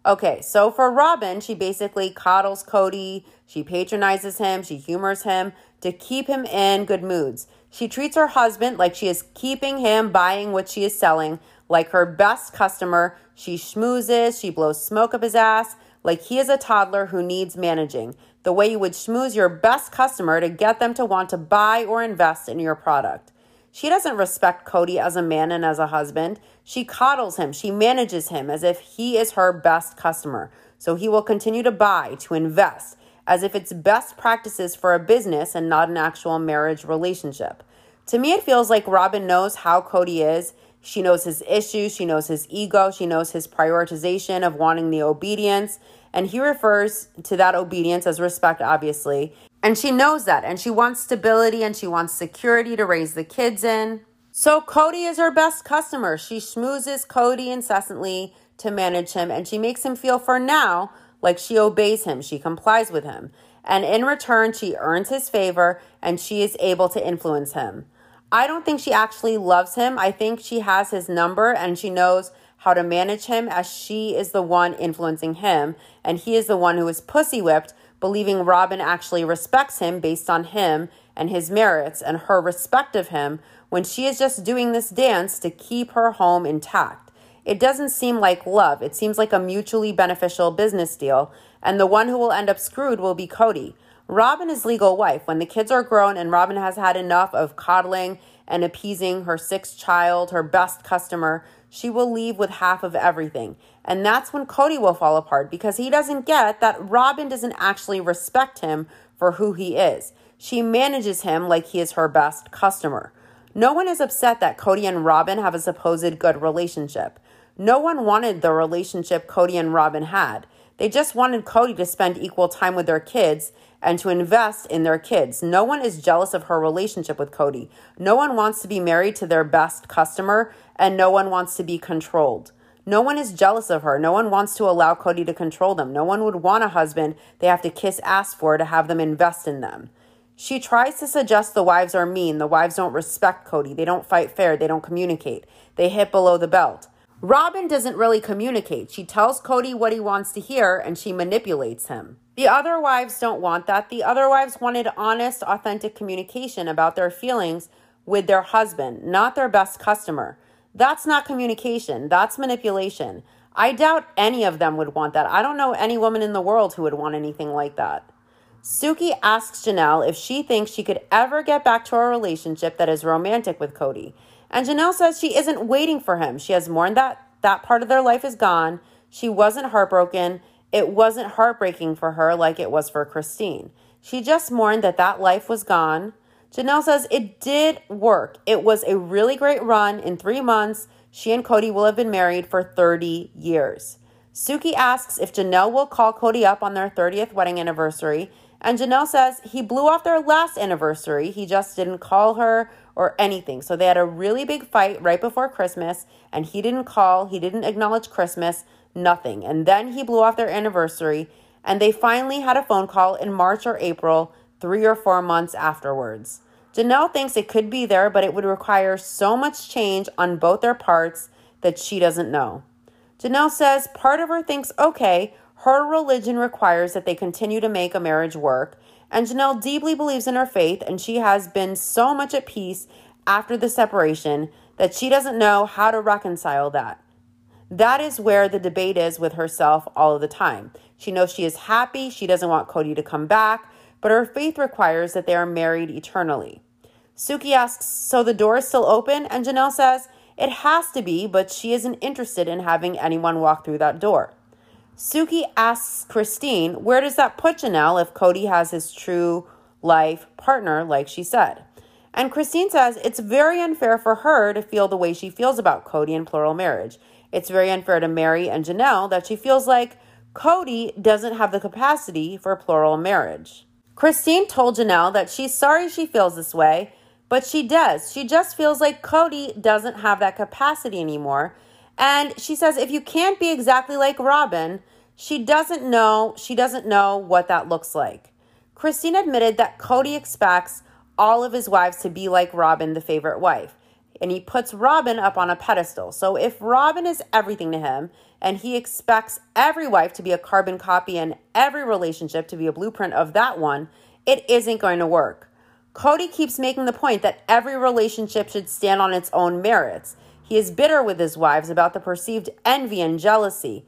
Okay, so for Robyn, she basically coddles Kody, she patronizes him, she humors him to keep him in good moods. She treats her husband like she is keeping him buying what she is selling, like her best customer. She schmoozes, she blows smoke up his ass, like he is a toddler who needs managing. The way you would schmooze your best customer to get them to want to buy or invest in your product. She doesn't respect Kody as a man and as a husband. She coddles him, she manages him as if he is her best customer. So he will continue to buy, to invest, as if it's best practices for a business and not an actual marriage relationship. To me, it feels like Robyn knows how Kody is. She knows his issues, she knows his ego, she knows his prioritization of wanting the obedience. And he refers to that obedience as respect, obviously. And she knows that. And she wants stability and she wants security to raise the kids in. So Kody is her best customer. She schmoozes Kody incessantly to manage him. And she makes him feel for now like she obeys him. She complies with him. And in return, she earns his favor and she is able to influence him. I don't think she actually loves him. I think she has his number and she knows how to manage him as she is the one influencing him and he is the one who is pussy whipped believing Robyn actually respects him based on him and his merits and her respect of him when she is just doing this dance to keep her home intact. It doesn't seem like love. It seems like a mutually beneficial business deal, and the one who will end up screwed will be Kody. Robyn is legal wife. When the kids are grown and Robyn has had enough of coddling and appeasing her sixth child, her best customer, she will leave with half of everything. And that's when Kody will fall apart because he doesn't get that Robyn doesn't actually respect him for who he is. She manages him like he is her best customer. No one is upset that Kody and Robyn have a supposed good relationship. No one wanted the relationship Kody and Robyn had. They just wanted Kody to spend equal time with their kids and to invest in their kids. No one is jealous of her relationship with Kody. No one wants to be married to their best customer, and no one wants to be controlled. No one is jealous of her. No one wants to allow Kody to control them. No one would want a husband they have to kiss ass for to have them invest in them. She tries to suggest the wives are mean. The wives don't respect Kody. They don't fight fair. They don't communicate. They hit below the belt. Robyn doesn't really communicate. She tells Kody what he wants to hear and she manipulates him. The other wives don't want that. The other wives wanted honest, authentic communication about their feelings with their husband, not their best customer. That's not communication, that's manipulation. I doubt any of them would want that. I don't know any woman in the world who would want anything like that. Suki asks Janelle if she thinks she could ever get back to a relationship that is romantic with Kody. And Janelle says she isn't waiting for him. She has mourned that that part of their life is gone. She wasn't heartbroken. It wasn't heartbreaking for her like it was for Christine. She just mourned that that life was gone. Janelle says it did work. It was a really great run. In three months, she and Kody will have been married for 30 years. Suki asks if Janelle will call Kody up on their 30th wedding anniversary. And Janelle says he blew off their last anniversary. He just didn't call her or anything. So they had a really big fight right before Christmas, and he didn't call, he didn't acknowledge Christmas, nothing. And then he blew off their anniversary, and they finally had a phone call in March or April, three or four months afterwards. Janelle thinks it could be there, but it would require so much change on both their parts that she doesn't know. Janelle says part of her thinks, okay, her religion requires that they continue to make a marriage work, and Janelle deeply believes in her faith, and she has been so much at peace after the separation that she doesn't know how to reconcile that. That is where the debate is with herself all of the time. She knows she is happy, she doesn't want Kody to come back, but her faith requires that they are married eternally. Suki asks, So the door is still open? And Janelle says, It has to be, but she isn't interested in having anyone walk through that door. Suki asks Christine, where does that put Janelle if Kody has his true life partner, like she said? And Christine says it's very unfair for her to feel the way she feels about Kody and plural marriage. It's very unfair to Meri and Janelle that she feels like Kody doesn't have the capacity for plural marriage. Christine told Janelle that she's sorry she feels this way, but she does. She just feels like Kody doesn't have that capacity anymore. And she says if you can't be exactly like Robyn, she doesn't know, she doesn't know what that looks like. Christine admitted that Kody expects all of his wives to be like Robyn, the favorite wife. And he puts Robyn up on a pedestal. So if Robyn is everything to him and he expects every wife to be a carbon copy and every relationship to be a blueprint of that one, it isn't going to work. Kody keeps making the point that every relationship should stand on its own merits. He is bitter with his wives about the perceived envy and jealousy.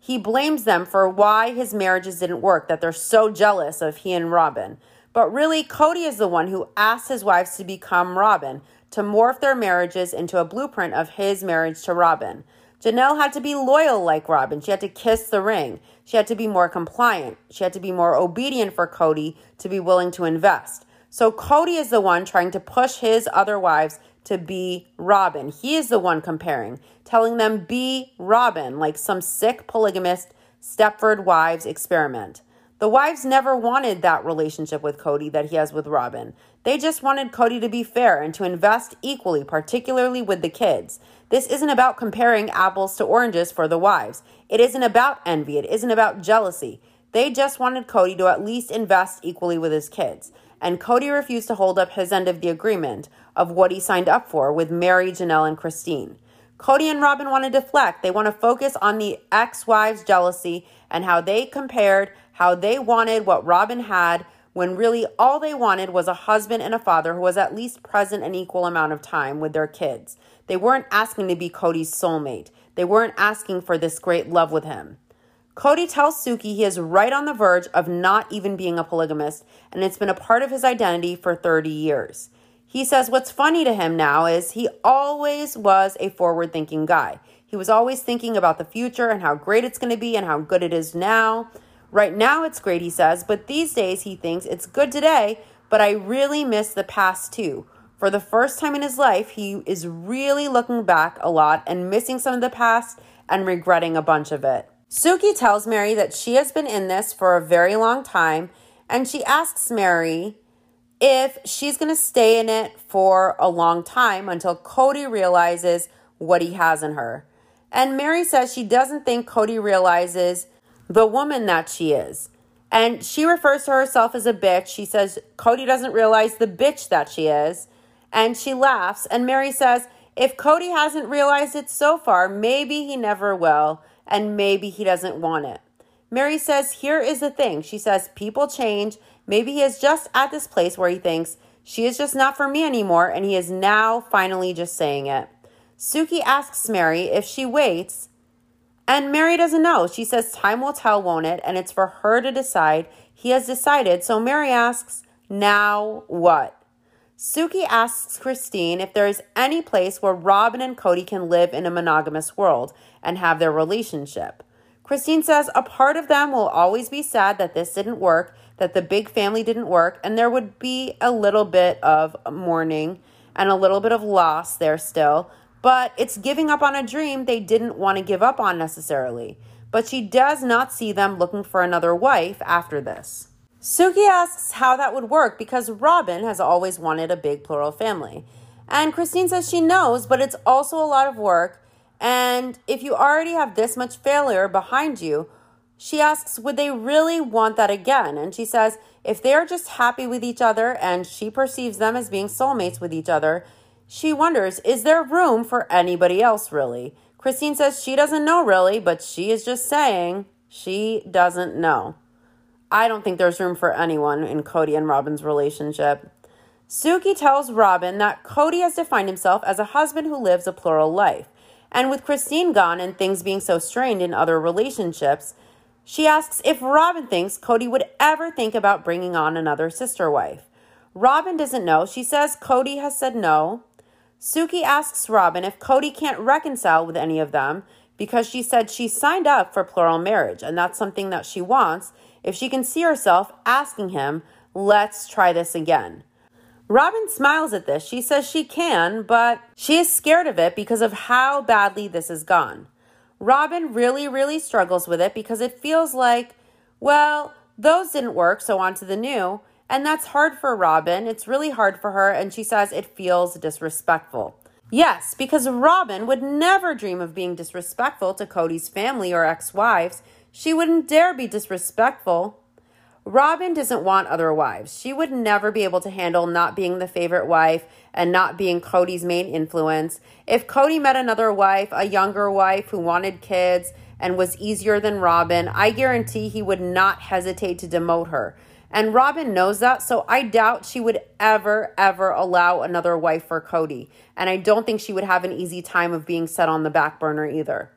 He blames them for why his marriages didn't work, that they're so jealous of he and Robyn. But really, Kody is the one who asked his wives to become Robyn, to morph their marriages into a blueprint of his marriage to Robyn. Janelle had to be loyal like Robyn. She had to kiss the ring. She had to be more compliant. She had to be more obedient for Kody to be willing to invest. So Kody is the one trying to push his other wives to be Robyn. He is the one comparing, telling them, be Robyn, like some sick polygamist Stepford wives experiment. The wives never wanted that relationship with Kody that he has with Robyn. They just wanted Kody to be fair and to invest equally, particularly with the kids. This isn't about comparing apples to oranges for the wives. It isn't about envy. It isn't about jealousy. They just wanted Kody to at least invest equally with his kids and Kody refused to hold up his end of the agreement of what he signed up for with Meri, Janelle, and Christine. Cody and Robyn want to deflect. They want to focus on the ex wives' jealousy and how they compared how they wanted what Robyn had when really all they wanted was a husband and a father who was at least present an equal amount of time with their kids. They weren't asking to be Kody's soulmate. They weren't asking for this great love with him. Kody tells Suki he is right on the verge of not even being a polygamist, and it's been a part of his identity for 30 years. He says what's funny to him now is he always was a forward thinking guy. He was always thinking about the future and how great it's going to be and how good it is now. Right now, it's great, he says, but these days he thinks it's good today, but I really miss the past too. For the first time in his life, he is really looking back a lot and missing some of the past and regretting a bunch of it. Suki tells Meri that she has been in this for a very long time, and she asks Meri if she's going to stay in it for a long time until Kody realizes what he has in her. And Meri says she doesn't think Kody realizes the woman that she is. And she refers to herself as a bitch. She says Kody doesn't realize the bitch that she is. And she laughs. And Meri says, if Kody hasn't realized it so far, maybe he never will. And maybe he doesn't want it. Meri says, here is the thing. She says, people change Maybe he is just at this place where he thinks, she is just not for me anymore, and he is now finally just saying it. Suki asks Meri if she waits, and Meri doesn't know. She says, Time will tell, won't it? And it's for her to decide. He has decided. So Meri asks, Now what? Suki asks Christine if there is any place where Robyn and Kody can live in a monogamous world and have their relationship. Christine says a part of them will always be sad that this didn't work that the big family didn't work, and there would be a little bit of mourning and a little bit of loss there still. But it's giving up on a dream they didn't want to give up on necessarily. But she does not see them looking for another wife after this. Suki asks how that would work because Robyn has always wanted a big plural family. And Christine says she knows, but it's also a lot of work. And if you already have this much failure behind you, she asks, Would they really want that again? And she says, If they're just happy with each other and she perceives them as being soulmates with each other, she wonders, Is there room for anybody else really? Christine says she doesn't know really, but she is just saying she doesn't know. I don't think there's room for anyone in Kody and Robyn's relationship. Suki tells Robyn that Kody has defined himself as a husband who lives a plural life. And with Christine gone and things being so strained in other relationships, she asks if Robyn thinks Kody would ever think about bringing on another sister wife. Robyn doesn't know. She says Kody has said no. Suki asks Robyn if Kody can't reconcile with any of them because she said she signed up for plural marriage and that's something that she wants if she can see herself asking him, let's try this again. Robyn smiles at this. She says she can, but she is scared of it because of how badly this has gone. Robyn really, really struggles with it because it feels like, well, those didn't work, so on to the new. And that's hard for Robyn. It's really hard for her, and she says it feels disrespectful. Yes, because Robyn would never dream of being disrespectful to Kody's family or ex wives. She wouldn't dare be disrespectful. Robyn doesn't want other wives. She would never be able to handle not being the favorite wife and not being Kody's main influence. If Kody met another wife, a younger wife who wanted kids and was easier than Robin, I guarantee he would not hesitate to demote her. And Robyn knows that, so I doubt she would ever, ever allow another wife for Kody. And I don't think she would have an easy time of being set on the back burner either.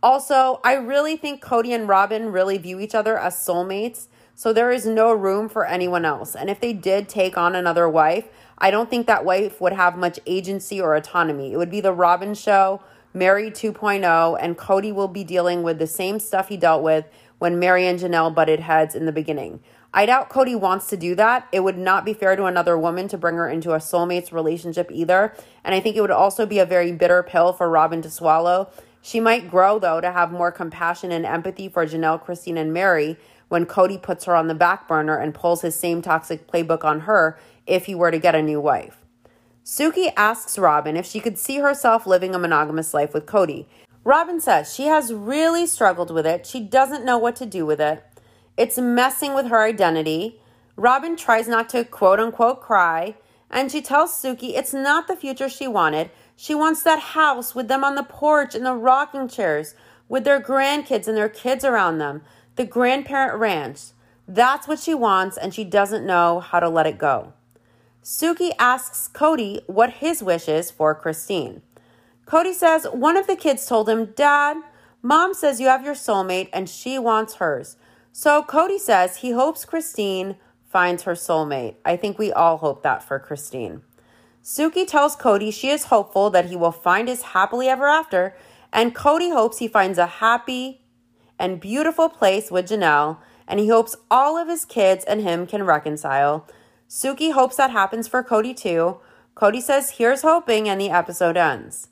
Also, I really think Kody and Robyn really view each other as soulmates. So there is no room for anyone else. And if they did take on another wife, I don't think that wife would have much agency or autonomy. It would be the Robyn show, Meri 2.0, and Kody will be dealing with the same stuff he dealt with when Meri and Janelle butted heads in the beginning. I doubt Kody wants to do that. It would not be fair to another woman to bring her into a soulmates relationship either. And I think it would also be a very bitter pill for Robyn to swallow. She might grow, though, to have more compassion and empathy for Janelle, Christine, and Meri when Kody puts her on the back burner and pulls his same toxic playbook on her if he were to get a new wife. Suki asks Robyn if she could see herself living a monogamous life with Kody. Robyn says she has really struggled with it. She doesn't know what to do with it. It's messing with her identity. Robyn tries not to quote unquote cry, and she tells Suki it's not the future she wanted. She wants that house with them on the porch in the rocking chairs, with their grandkids and their kids around them the grandparent ranch. That's what she wants, and she doesn't know how to let it go. Suki asks Kody what his wish is for Christine. Kody says one of the kids told him, Dad, mom says you have your soulmate and she wants hers. So Kody says he hopes Christine finds her soulmate. I think we all hope that for Christine. Suki tells Kody she is hopeful that he will find his happily ever after, and Kody hopes he finds a happy and beautiful place with Janelle, and he hopes all of his kids and him can reconcile. Suki hopes that happens for Kody too. Kody says, Here's hoping, and the episode ends.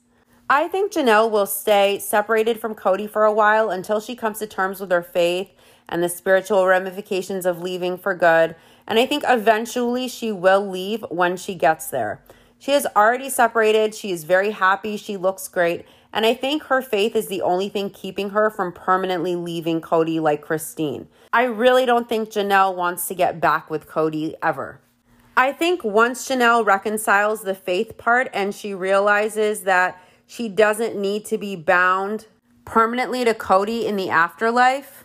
I think Janelle will stay separated from Cody for a while until she comes to terms with her faith and the spiritual ramifications of leaving for good. And I think eventually she will leave when she gets there. She has already separated. She is very happy. She looks great. And I think her faith is the only thing keeping her from permanently leaving Kody like Christine. I really don't think Janelle wants to get back with Kody ever. I think once Janelle reconciles the faith part and she realizes that she doesn't need to be bound permanently to Kody in the afterlife,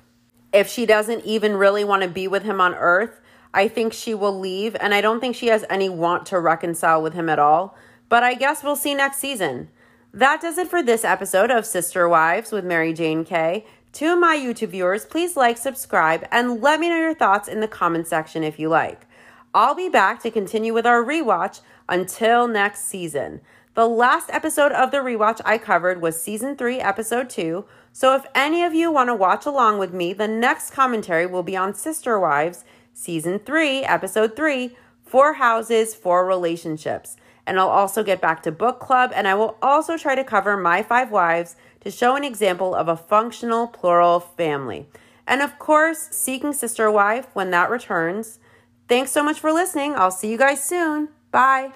if she doesn't even really want to be with him on earth, I think she will leave. And I don't think she has any want to reconcile with him at all. But I guess we'll see next season. That does it for this episode of Sister Wives with Mary Jane Kay. To my YouTube viewers, please like, subscribe, and let me know your thoughts in the comment section if you like. I'll be back to continue with our rewatch until next season. The last episode of the rewatch I covered was season 3, episode 2. So if any of you want to watch along with me, the next commentary will be on Sister Wives, season 3, episode 3, Four Houses, Four Relationships and I'll also get back to book club and I will also try to cover my five wives to show an example of a functional plural family. And of course, Seeking Sister Wife when that returns. Thanks so much for listening. I'll see you guys soon. Bye.